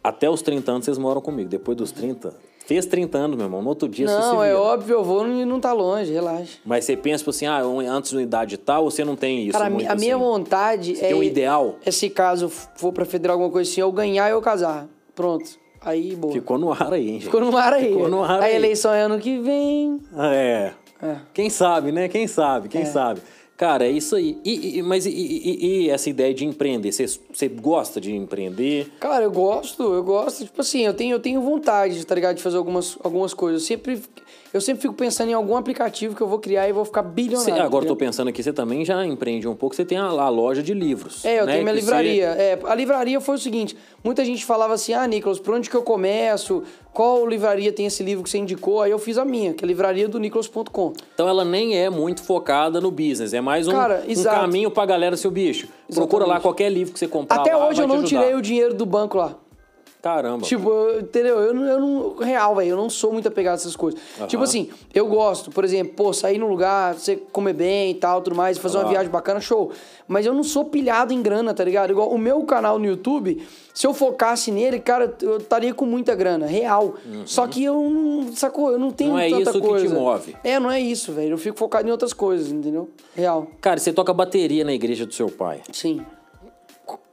até os 30 anos vocês moram comigo. Depois dos 30, Fez 30 anos, meu irmão. No outro dia não, você Não, é óbvio, eu vou e não tá longe, relaxa. Mas você pensa tipo assim, ah, antes de uma idade tal, você não tem isso? Cara, muito, a minha assim? vontade você é. Tem um ideal? É se caso for pra federar alguma coisa assim, eu ganhar e eu casar. Pronto. Aí, boa. Ficou no ar aí, hein, gente? Ficou no ar aí. Ficou no ar a aí. eleição é ano que vem. É. é. Quem sabe, né? Quem sabe, quem é. sabe. Cara, é isso aí. E, e- mas e, e- e essa ideia de empreender? Você, gosta de empreender? Cara, eu gosto, eu gosto. Tipo assim, eu tenho, eu tenho vontade, tá ligado? De fazer algumas, algumas coisas. Eu sempre, eu sempre fico pensando em algum aplicativo que eu vou criar e vou ficar Você- bilionário. agora eu tô pensando aqui, você também já empreende um pouco. Você tem a, a loja de livros. É, eu né, tenho minha que livraria. É, a livraria foi o seguinte: muita gente falava assim, ah, Nicolas, por onde que eu começo? Qual livraria tem esse livro que você indicou? Aí eu fiz a minha, que é a livraria do Nicolas.com. Então ela nem é muito focada no business, é mais um, Cara, um caminho pra galera, seu bicho. Procura lá Exatamente. qualquer livro que você comprar. Até lá, hoje eu não tirei o dinheiro do banco lá. Caramba. Tipo, eu- entendeu? Eu eu não. Real, velho. Eu não sou muito apegado a essas coisas. Tipo assim, eu gosto, por exemplo, pô, sair num lugar, você comer bem e tal, tudo mais, fazer uma Ah. viagem bacana, show. Mas eu não sou pilhado em grana, tá ligado? Igual o meu canal no YouTube, se eu focasse nele, cara, eu estaria com muita grana, real. Só que eu não. Sacou? Eu não tenho Uhum. Não é tanta isso que te coisa. move. É, não é isso, velho. Eu fico focado em outras coisas, entendeu? Real. Cara, você toca bateria na igreja do seu pai. Sim.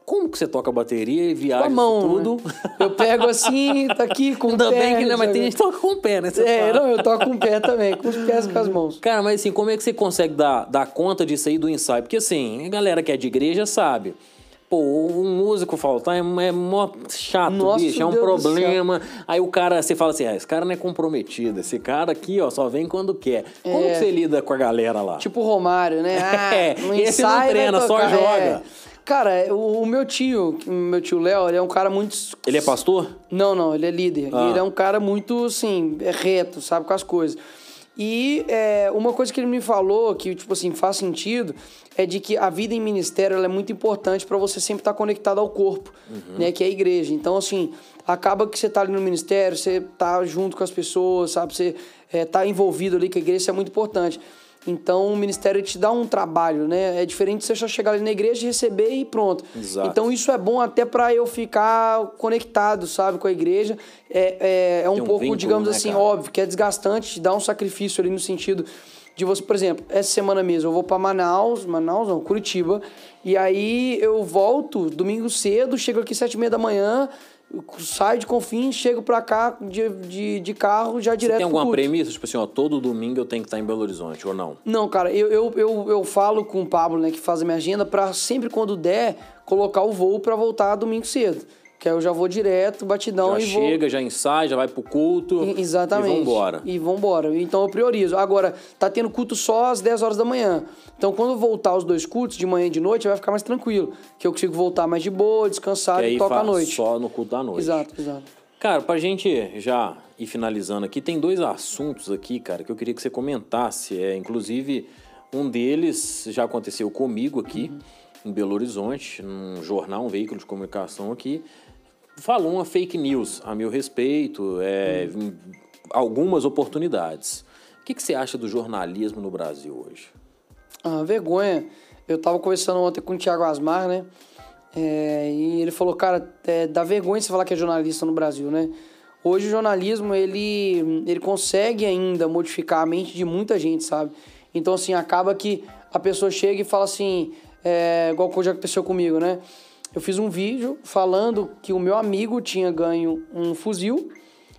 Como que você toca bateria e Com viaja a mão. tudo? né? Eu pego assim, tá aqui com Ainda o pé. bem que mas tem gente que toca com o pé, né? Você É, fala. não, eu toco com o pé também, com os pés e com as mãos. Cara, mas assim, como é que você consegue dar, dar conta disso aí do ensaio? Porque assim, a galera que é de igreja sabe. Pô, um músico faltar é, é mó chato, Nossa, bicho, é um Deus problema. Aí o cara, você fala assim, ah, esse cara não é comprometido, esse cara aqui, ó, só vem quando quer. Como É. que você lida com a galera lá? Tipo o Romário, né? Ah, É, no esse não treina, só joga. É. Cara, o, o meu tio, meu tio Léo, ele é um cara muito. Ele é pastor? Não, não, ele é líder. Ah. Ele é um cara muito, assim, é reto, sabe, com as coisas. E é, uma coisa que ele me falou, que, tipo assim, faz sentido, é de que a vida em ministério é muito importante para você sempre estar conectado ao corpo, né, que é a igreja. Então, assim, acaba que você tá ali no ministério, você tá junto com as pessoas, sabe, você é, tá envolvido ali com a igreja, isso é muito importante. Então, o ministério te dá um trabalho, né? É diferente de você só chegar ali na igreja, receber e pronto. Exato. Então, isso é bom até para eu ficar conectado, sabe, com a igreja. É, é, é um um pouco, vínculo, digamos né, assim, cara? óbvio, que é desgastante, dá um sacrifício ali no sentido de você, por exemplo, essa semana mesmo eu vou para Manaus, Manaus não, Curitiba, e aí eu volto domingo cedo, chego aqui sete e meia da manhã, saio de Confins, chego pra cá de, de, de carro já Você direto tem pro alguma premissa? Tipo assim, ó, todo domingo eu tenho que estar em Belo Horizonte, ou não? Não, cara, eu, eu, eu, eu falo com o Pablo, né, que faz a minha agenda, pra sempre quando der, colocar o voo pra voltar domingo cedo. Que aí eu já vou direto, batidão já e vou. chega, já ensaia, já vai pro culto. E- Exatamente. E vambora. E vambora. Então eu priorizo. Agora, tá tendo culto só às 10 horas da manhã. Então quando voltar os dois cultos, de manhã e de noite, vai ficar mais tranquilo. Que eu consigo voltar mais de boa, descansar e aí tocar à noite. só no culto da noite. Exato, exato. Cara, pra gente já ir finalizando aqui, tem dois assuntos aqui, cara, que eu queria que você comentasse. É, inclusive, um deles já aconteceu comigo aqui, Uhum. em Belo Horizonte, num jornal, um veículo de comunicação aqui. Falou uma fake news a meu respeito, é, em algumas oportunidades. O que, que você acha do jornalismo no Brasil hoje? Ah, vergonha. Eu tava conversando ontem com o Thiago Asmar, né? É, e ele falou, cara, é, dá vergonha você falar que é jornalista no Brasil, né? Hoje o jornalismo, ele, ele consegue ainda modificar a mente de muita gente, sabe? Então, assim, acaba que a pessoa chega e fala assim, é, igual que já aconteceu comigo, né? Eu fiz um vídeo falando que o meu amigo tinha ganho um fuzil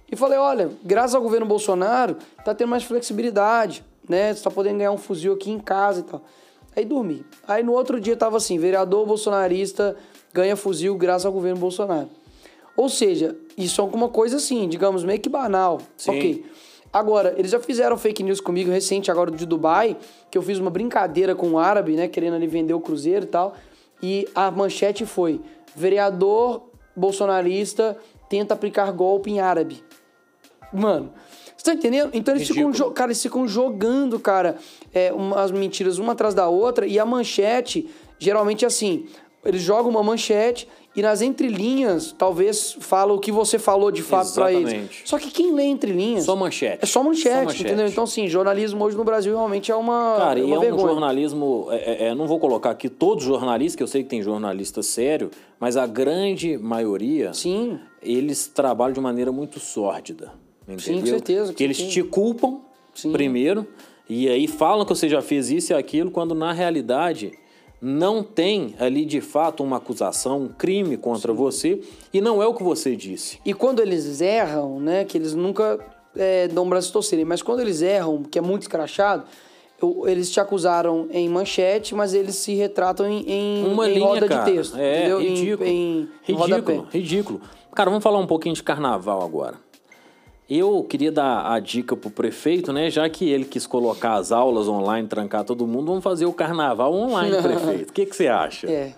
e falei, olha, graças ao governo Bolsonaro, tá tendo mais flexibilidade, né? Você tá podendo ganhar um fuzil aqui em casa e tal. Aí dormi. Aí no outro dia tava assim, vereador bolsonarista ganha fuzil graças ao governo Bolsonaro. Ou seja, isso é alguma coisa assim, digamos, meio que banal. Sim. Ok. Agora, eles já fizeram fake news comigo recente, agora de Dubai, que eu fiz uma brincadeira com um árabe, né? Querendo ali vender o cruzeiro e tal. E a manchete foi: vereador bolsonarista tenta aplicar golpe em árabe. Mano, você tá entendendo? Então eles ficam, Ridículo. cara, eles ficam jogando, cara, é, umas mentiras uma atrás da outra. E a manchete, geralmente é assim: eles jogam uma manchete e nas entrelinhas, talvez, fala o que você falou de fato pra eles. Exatamente. Só que quem lê entrelinhas. Só manchete. É só manchete, Só manchete. entendeu? Então, assim, jornalismo hoje no Brasil realmente é uma. Cara, é e uma é um vergonha. jornalismo. É, é, é, não vou colocar aqui todos os jornalistas, que eu sei que tem jornalista sério, mas a grande maioria, Sim. eles trabalham de maneira muito sórdida. Entendeu? com certeza, Que eles certeza. te culpam Sim. primeiro, e aí falam que você já fez isso e aquilo, quando na realidade não tem ali de fato uma acusação, um crime contra você, e não é o que você disse. E quando eles erram, né, que eles nunca é, dão um braço torcerem, mas quando eles erram, que é muito escrachado, eu- eles te acusaram em manchete, mas eles se retratam em, em, Uma em linha, roda cara. de texto. É, entendeu? Ridículo. Em, ridículo, ridículo. Cara, vamos falar um pouquinho de carnaval agora. Eu queria dar a dica pro prefeito, né? Já que ele quis colocar as aulas online, trancar todo mundo, vamos fazer o carnaval online, prefeito. O que, que você acha? É.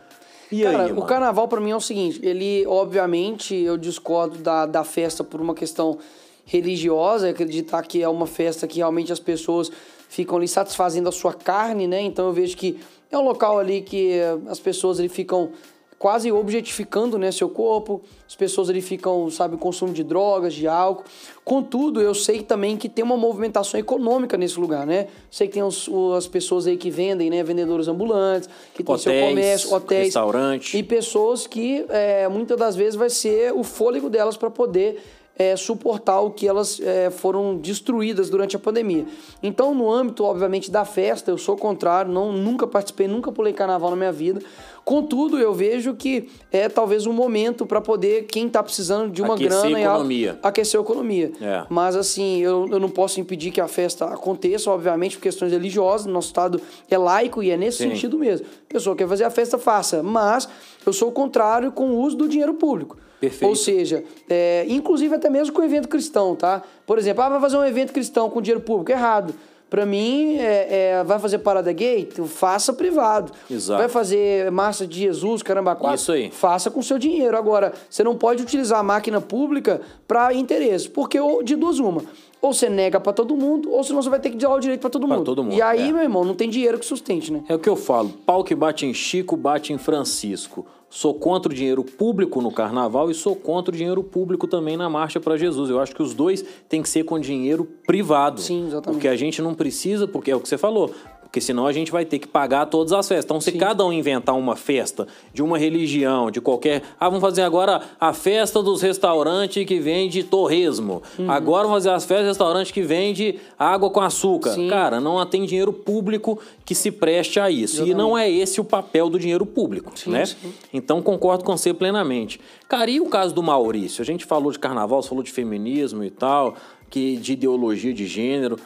E Cara, aí, o carnaval pra mim é o seguinte, ele, obviamente, eu discordo da, da festa por uma questão religiosa, acreditar que é uma festa que realmente as pessoas ficam ali satisfazendo a sua carne, né? Então eu vejo que é um local ali que as pessoas ali ficam quase objetificando, né, seu corpo. As pessoas ali ficam, sabe, consumo de drogas, de álcool. Contudo, eu sei também que tem uma movimentação econômica nesse lugar, né? Sei que tem os- as pessoas aí que vendem, né, vendedores ambulantes, que tem seu Hotéis, comércio, hotéis, restaurante. e pessoas que é, muitas das vezes vai ser o fôlego delas para poder é, suportar o que elas é, foram destruídas durante a pandemia. Então, no âmbito, obviamente, da festa, eu sou contrário, não, nunca participei, nunca pulei carnaval na minha vida. Contudo, eu vejo que é talvez um momento para poder, quem está precisando de uma Aquecer grana a e economia. aquecer a economia. É. Mas assim, eu, eu não posso impedir que a festa aconteça, obviamente, por questões religiosas. Nosso Estado é laico e é nesse Sim. sentido mesmo. A pessoa quer fazer a festa, faça. Mas eu sou o contrário com o uso do dinheiro público. Perfeito. Ou seja, é, inclusive até mesmo com o evento cristão, tá? Por exemplo, ah, vai fazer um evento cristão com dinheiro público. Errado. Pra mim, é, é, vai fazer parada gay? Faça privado. Exato. Vai fazer massa de Jesus, caramba, quatro? Isso aí. Faça com seu dinheiro. Agora, você não pode utilizar a máquina pública para interesse, porque ou de duas uma. Ou você nega para todo mundo, ou senão você vai ter que dar o direito para todo, Pra mundo. todo mundo, E aí, é. meu irmão, não tem dinheiro que sustente, né? É o que eu falo. Pau que bate em Chico, bate em Francisco. Sou contra o dinheiro público no carnaval e sou contra o dinheiro público também na Marcha para Jesus. Eu acho que os dois têm que ser com dinheiro privado. Sim, exatamente. Porque a gente não precisa, porque é o que você falou. Porque senão a gente vai ter que pagar todas as festas. Então, se cada um inventar uma festa de uma religião, de qualquer. Ah, vamos fazer agora a festa dos restaurantes que vende torresmo. Uhum. Agora vamos fazer as festas do restaurante que vende água com açúcar. Sim. Cara, não tem dinheiro público que se preste a isso. E não é esse o papel do dinheiro público, né? sim. Então concordo com você plenamente. Cara, e o caso do Maurício? A gente falou de carnaval, você falou de feminismo e tal, que de ideologia de gênero.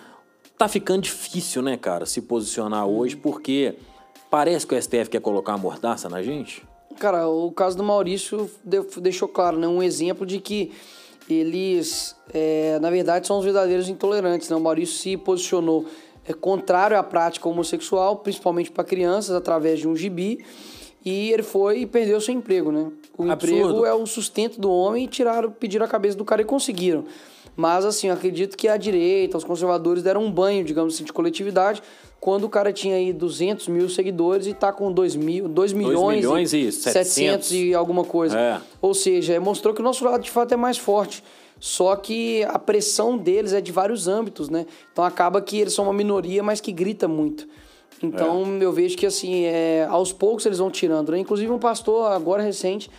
Tá ficando difícil, né, cara, se posicionar hoje, porque parece que o STF quer colocar uma mordaça na gente. Cara, o caso do Maurício de- deixou claro, né? Um exemplo de que eles, é, na verdade, são os verdadeiros intolerantes. Né? O Maurício se posicionou é, contrário à prática homossexual, principalmente para crianças, através de um gibi. E ele foi e perdeu seu emprego, né? O Absurdo. emprego é o sustento do homem e tiraram, pediram a cabeça do cara e conseguiram. Mas, assim, eu acredito que a direita, os conservadores deram um banho, digamos assim, de coletividade, quando o cara tinha aí 200 mil seguidores e tá com 2, mil, 2 milhões, milhões e 700 700 e alguma coisa. É. Ou seja, mostrou que o nosso lado de fato é mais forte. Só que a pressão deles é de vários âmbitos, né? Então acaba que eles são uma minoria, mas que grita muito. Então É. eu vejo que assim, é, aos poucos eles vão tirando. Né? Inclusive um pastor agora recente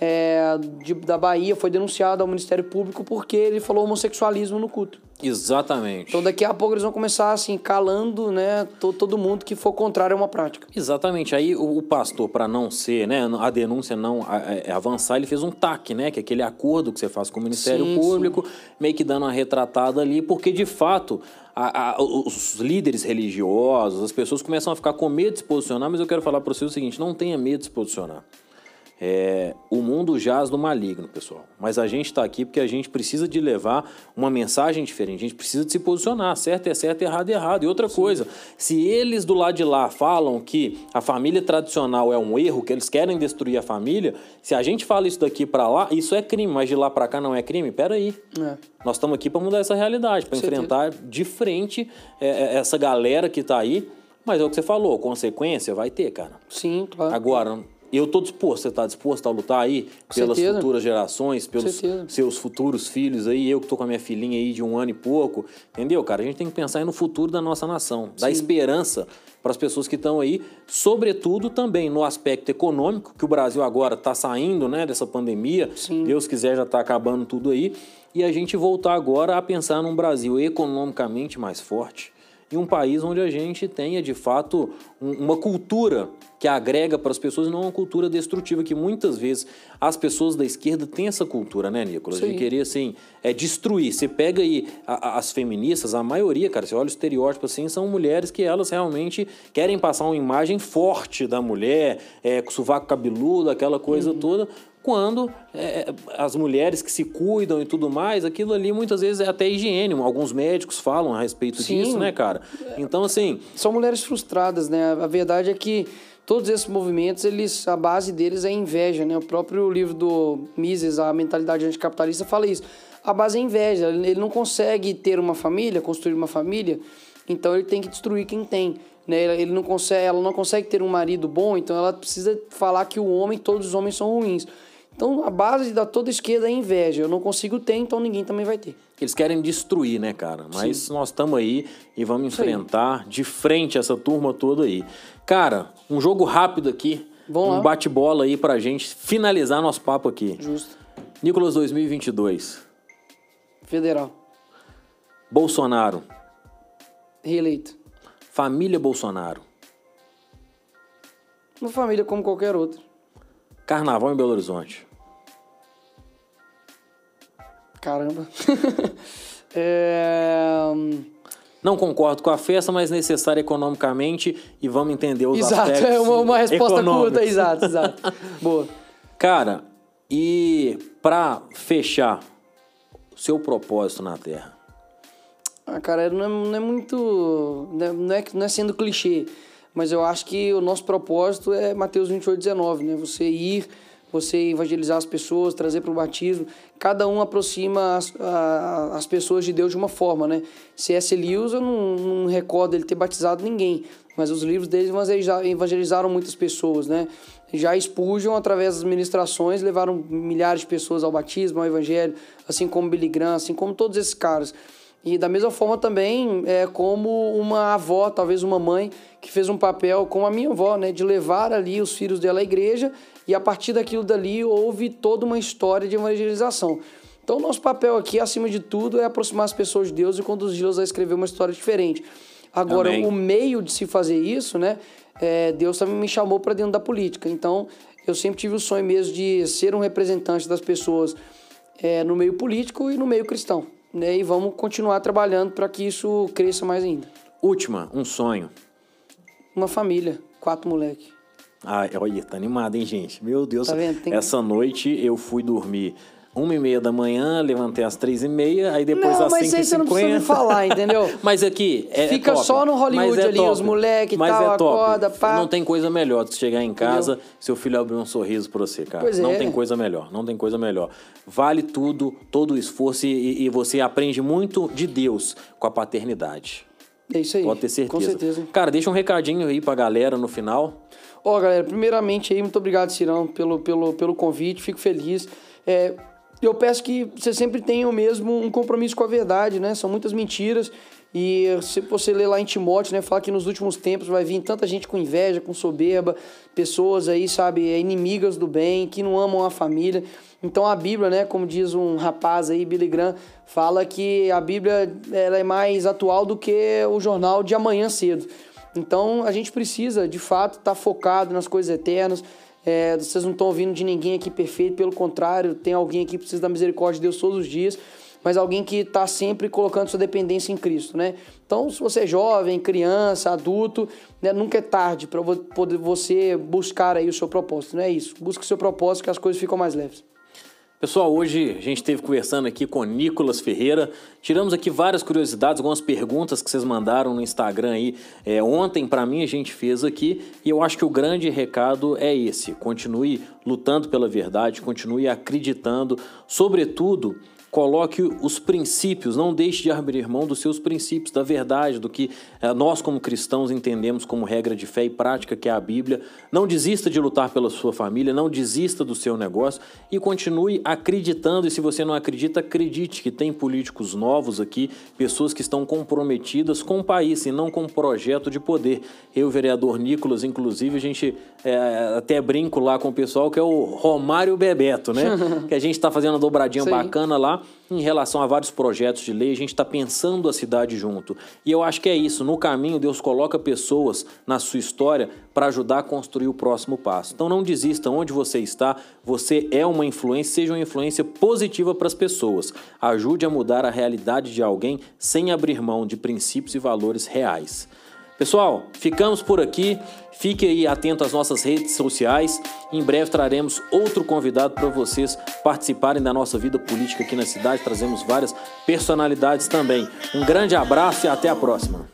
é, de- da Bahia foi denunciado ao Ministério Público porque ele falou homossexualismo no culto. Exatamente. Então daqui a pouco eles vão começar assim, calando né, to- todo mundo que for contrário a uma prática. Exatamente. Aí o, o pastor, para não ser, né, a denúncia não a- é, avançar, ele fez um TAC, né, que é aquele acordo que você faz com o Ministério Sim, Público, meio que dando uma retratada ali, porque de fato a- a- os líderes religiosos, as pessoas começam a ficar com medo de se posicionar, mas eu quero falar para você o seguinte: não tenha medo de se posicionar. É, o mundo jaz no maligno, pessoal. Mas a gente está aqui porque a gente precisa de levar uma mensagem diferente. A gente precisa de se posicionar. Certo é certo, errado é errado. E outra coisa, se eles do lado de lá falam que a família tradicional é um erro, que eles querem destruir a família, se a gente fala isso daqui para lá, isso é crime, mas de lá para cá não é crime? Pera aí. É. Nós estamos aqui para mudar essa realidade, para Com certeza. enfrentar de frente é, é, essa galera que está aí. Mas é o que você falou, consequência vai ter, cara. Sim, claro. Agora, eu tô disposto, você tá disposto a lutar aí pelas certeza. futuras gerações, pelos certeza. seus futuros filhos aí, eu que tô com a minha filhinha aí de um ano e pouco, entendeu, cara? A gente tem que pensar aí no futuro da nossa nação, dar esperança para as pessoas que estão aí, sobretudo também no aspecto econômico, que o Brasil agora tá saindo, né, dessa pandemia. Sim. Deus quiser já tá acabando tudo aí, e a gente voltar agora a pensar num Brasil economicamente mais forte, em um país onde a gente tenha, de fato, um, uma cultura que agrega para as pessoas, não uma cultura destrutiva, que muitas vezes as pessoas da esquerda têm essa cultura, né, Nicolas? Sim. De querer, assim, é destruir. Você pega aí a- a- as feministas, a maioria, cara, você olha o estereótipo assim, são mulheres que elas realmente querem passar uma imagem forte da mulher, é, com sovaco cabeludo, aquela coisa toda. Quando é, as mulheres que se cuidam e tudo mais, aquilo ali muitas vezes é até higiene. Alguns médicos falam a respeito Sim. disso, né, cara? Então, assim, São mulheres frustradas, né? A verdade é que todos esses movimentos, eles, a base deles é inveja, né? O próprio livro do Mises, A Mentalidade Anticapitalista, fala isso. A base é inveja. Ele não consegue ter uma família, construir uma família, então ele tem que destruir quem tem. Né? Ele não consegue, ela não consegue ter um marido bom, então ela precisa falar que o homem, todos os homens são ruins. Então a base da toda esquerda é inveja. Eu não consigo ter, então ninguém também vai ter. Eles querem destruir, né, cara? Mas nós estamos aí e vamos Isso aí. enfrentar de frente essa turma toda aí. Cara, um jogo rápido aqui. Vamos um bate-bola aí pra gente finalizar nosso papo aqui. Justo. Nicolas 2022. Federal. Bolsonaro. Reeleito. Família Bolsonaro. Uma família como qualquer outra. Carnaval em Belo Horizonte. Caramba. é... Não concordo com a festa, mas necessária economicamente e vamos entender os Exato, aspectos é uma, uma resposta econômicos. curta, exato, exato. Boa. Cara, e pra fechar, o seu propósito na Terra? Ah, cara, não é, não é muito. Não é, não, é, não é sendo clichê, mas eu acho que o nosso propósito é Mateus 28, 19, né? Você ir, você evangelizar as pessoas, trazer para o batismo. Cada um aproxima as, a- as pessoas de Deus de uma forma, né? C.S. Lewis, eu não, não recordo ele ter batizado ninguém, mas os livros dele evangeliza- evangelizaram muitas pessoas, né? Já Spurgeon, através das ministrações, levaram milhares de pessoas ao batismo, ao evangelho, assim como Billy Graham, assim como todos esses caras. E da mesma forma também é como uma avó, talvez uma mãe, que fez um papel como a minha avó, né? De levar ali os filhos dela à igreja e a partir daquilo dali houve toda uma história de evangelização. Então, nosso papel aqui, acima de tudo, é aproximar as pessoas de Deus e conduzi-las a escrever uma história diferente. Agora, Amém. o meio de se fazer isso, né? é, Deus também me chamou para dentro da política. Então, eu sempre tive o sonho mesmo de ser um representante das pessoas é, no meio político e no meio cristão. Né? E vamos continuar trabalhando para que isso cresça mais ainda. Última, um sonho. Uma família, quatro moleques. Ah, olha, tá animado, hein, gente? Meu Deus. Tá vendo? Tem- Essa noite eu fui dormir uma e meia da manhã, levantei às três e meia, aí depois Não, às mas cinco aí e você não precisa me cinquenta. falar, entendeu? Mas aqui é, é Fica top. só no Hollywood Mas é ali, top. os moleque e Mas tal, é top. acorda, pá. Não tem coisa melhor do que chegar em casa, seu filho abrir um sorriso pra você, cara. Pois não é. tem coisa melhor, não tem coisa melhor. Vale tudo, todo o esforço e, e você aprende muito de Deus com a paternidade. É isso aí. Pode ter certeza. Com certeza. Cara, deixa um recadinho aí pra galera no final. Ó, galera, primeiramente aí, muito obrigado, Cirão, pelo, pelo, pelo convite, fico feliz. É, eu peço que você sempre tenha o mesmo um compromisso com a verdade, né? São muitas mentiras. E se você ler lá em Timóteo, né, fala que nos últimos tempos vai vir tanta gente com inveja, com soberba, pessoas aí, sabe, é, inimigas do bem, que não amam a família. Então a Bíblia, né, como diz um rapaz aí, Billy Graham, fala que a Bíblia ela é mais atual do que o jornal de amanhã cedo. Então a gente precisa, de fato, estar focado nas coisas eternas. É, vocês não estão ouvindo de ninguém aqui perfeito, pelo contrário, tem alguém aqui que precisa da misericórdia de Deus todos os dias, mas alguém que está sempre colocando sua dependência em Cristo, né? Então, se você é jovem, criança, adulto, né, nunca é tarde para você buscar aí o seu propósito, não é isso? Busque o seu propósito que as coisas ficam mais leves. Pessoal, hoje a gente esteve conversando aqui com Nicolas Ferreira. Tiramos aqui várias curiosidades, algumas perguntas que vocês mandaram no Instagram aí. É, ontem, para mim, a gente fez aqui. E eu acho que o grande recado é esse: continue lutando pela verdade, continue acreditando, sobretudo. Coloque os princípios, não deixe de abrir mão dos seus princípios, da verdade, do que eh, nós, como cristãos, entendemos como regra de fé e prática, que é a Bíblia. Não desista de lutar pela sua família, não desista do seu negócio e continue acreditando. E se você não acredita, acredite que tem políticos novos aqui, pessoas que estão comprometidas com o país e não com o projeto de poder. Eu, vereador Nicolas, inclusive, a gente eh, até brinco lá com o pessoal que é o Romário Bebeto, né? que a gente está fazendo uma dobradinha Sim. bacana lá. Em relação a vários projetos de lei, a gente está pensando a cidade junto. E eu acho que é isso. No caminho, Deus coloca pessoas na sua história para ajudar a construir o próximo passo. Então não desista onde você está. Você é uma influência, seja uma influência positiva para as pessoas. Ajude a mudar a realidade de alguém sem abrir mão de princípios e valores reais. Pessoal, ficamos por aqui. Fique aí atento às nossas redes sociais. Em breve traremos outro convidado para vocês participarem da nossa vida política aqui na cidade. Trazemos várias personalidades também. Um grande abraço e até a próxima.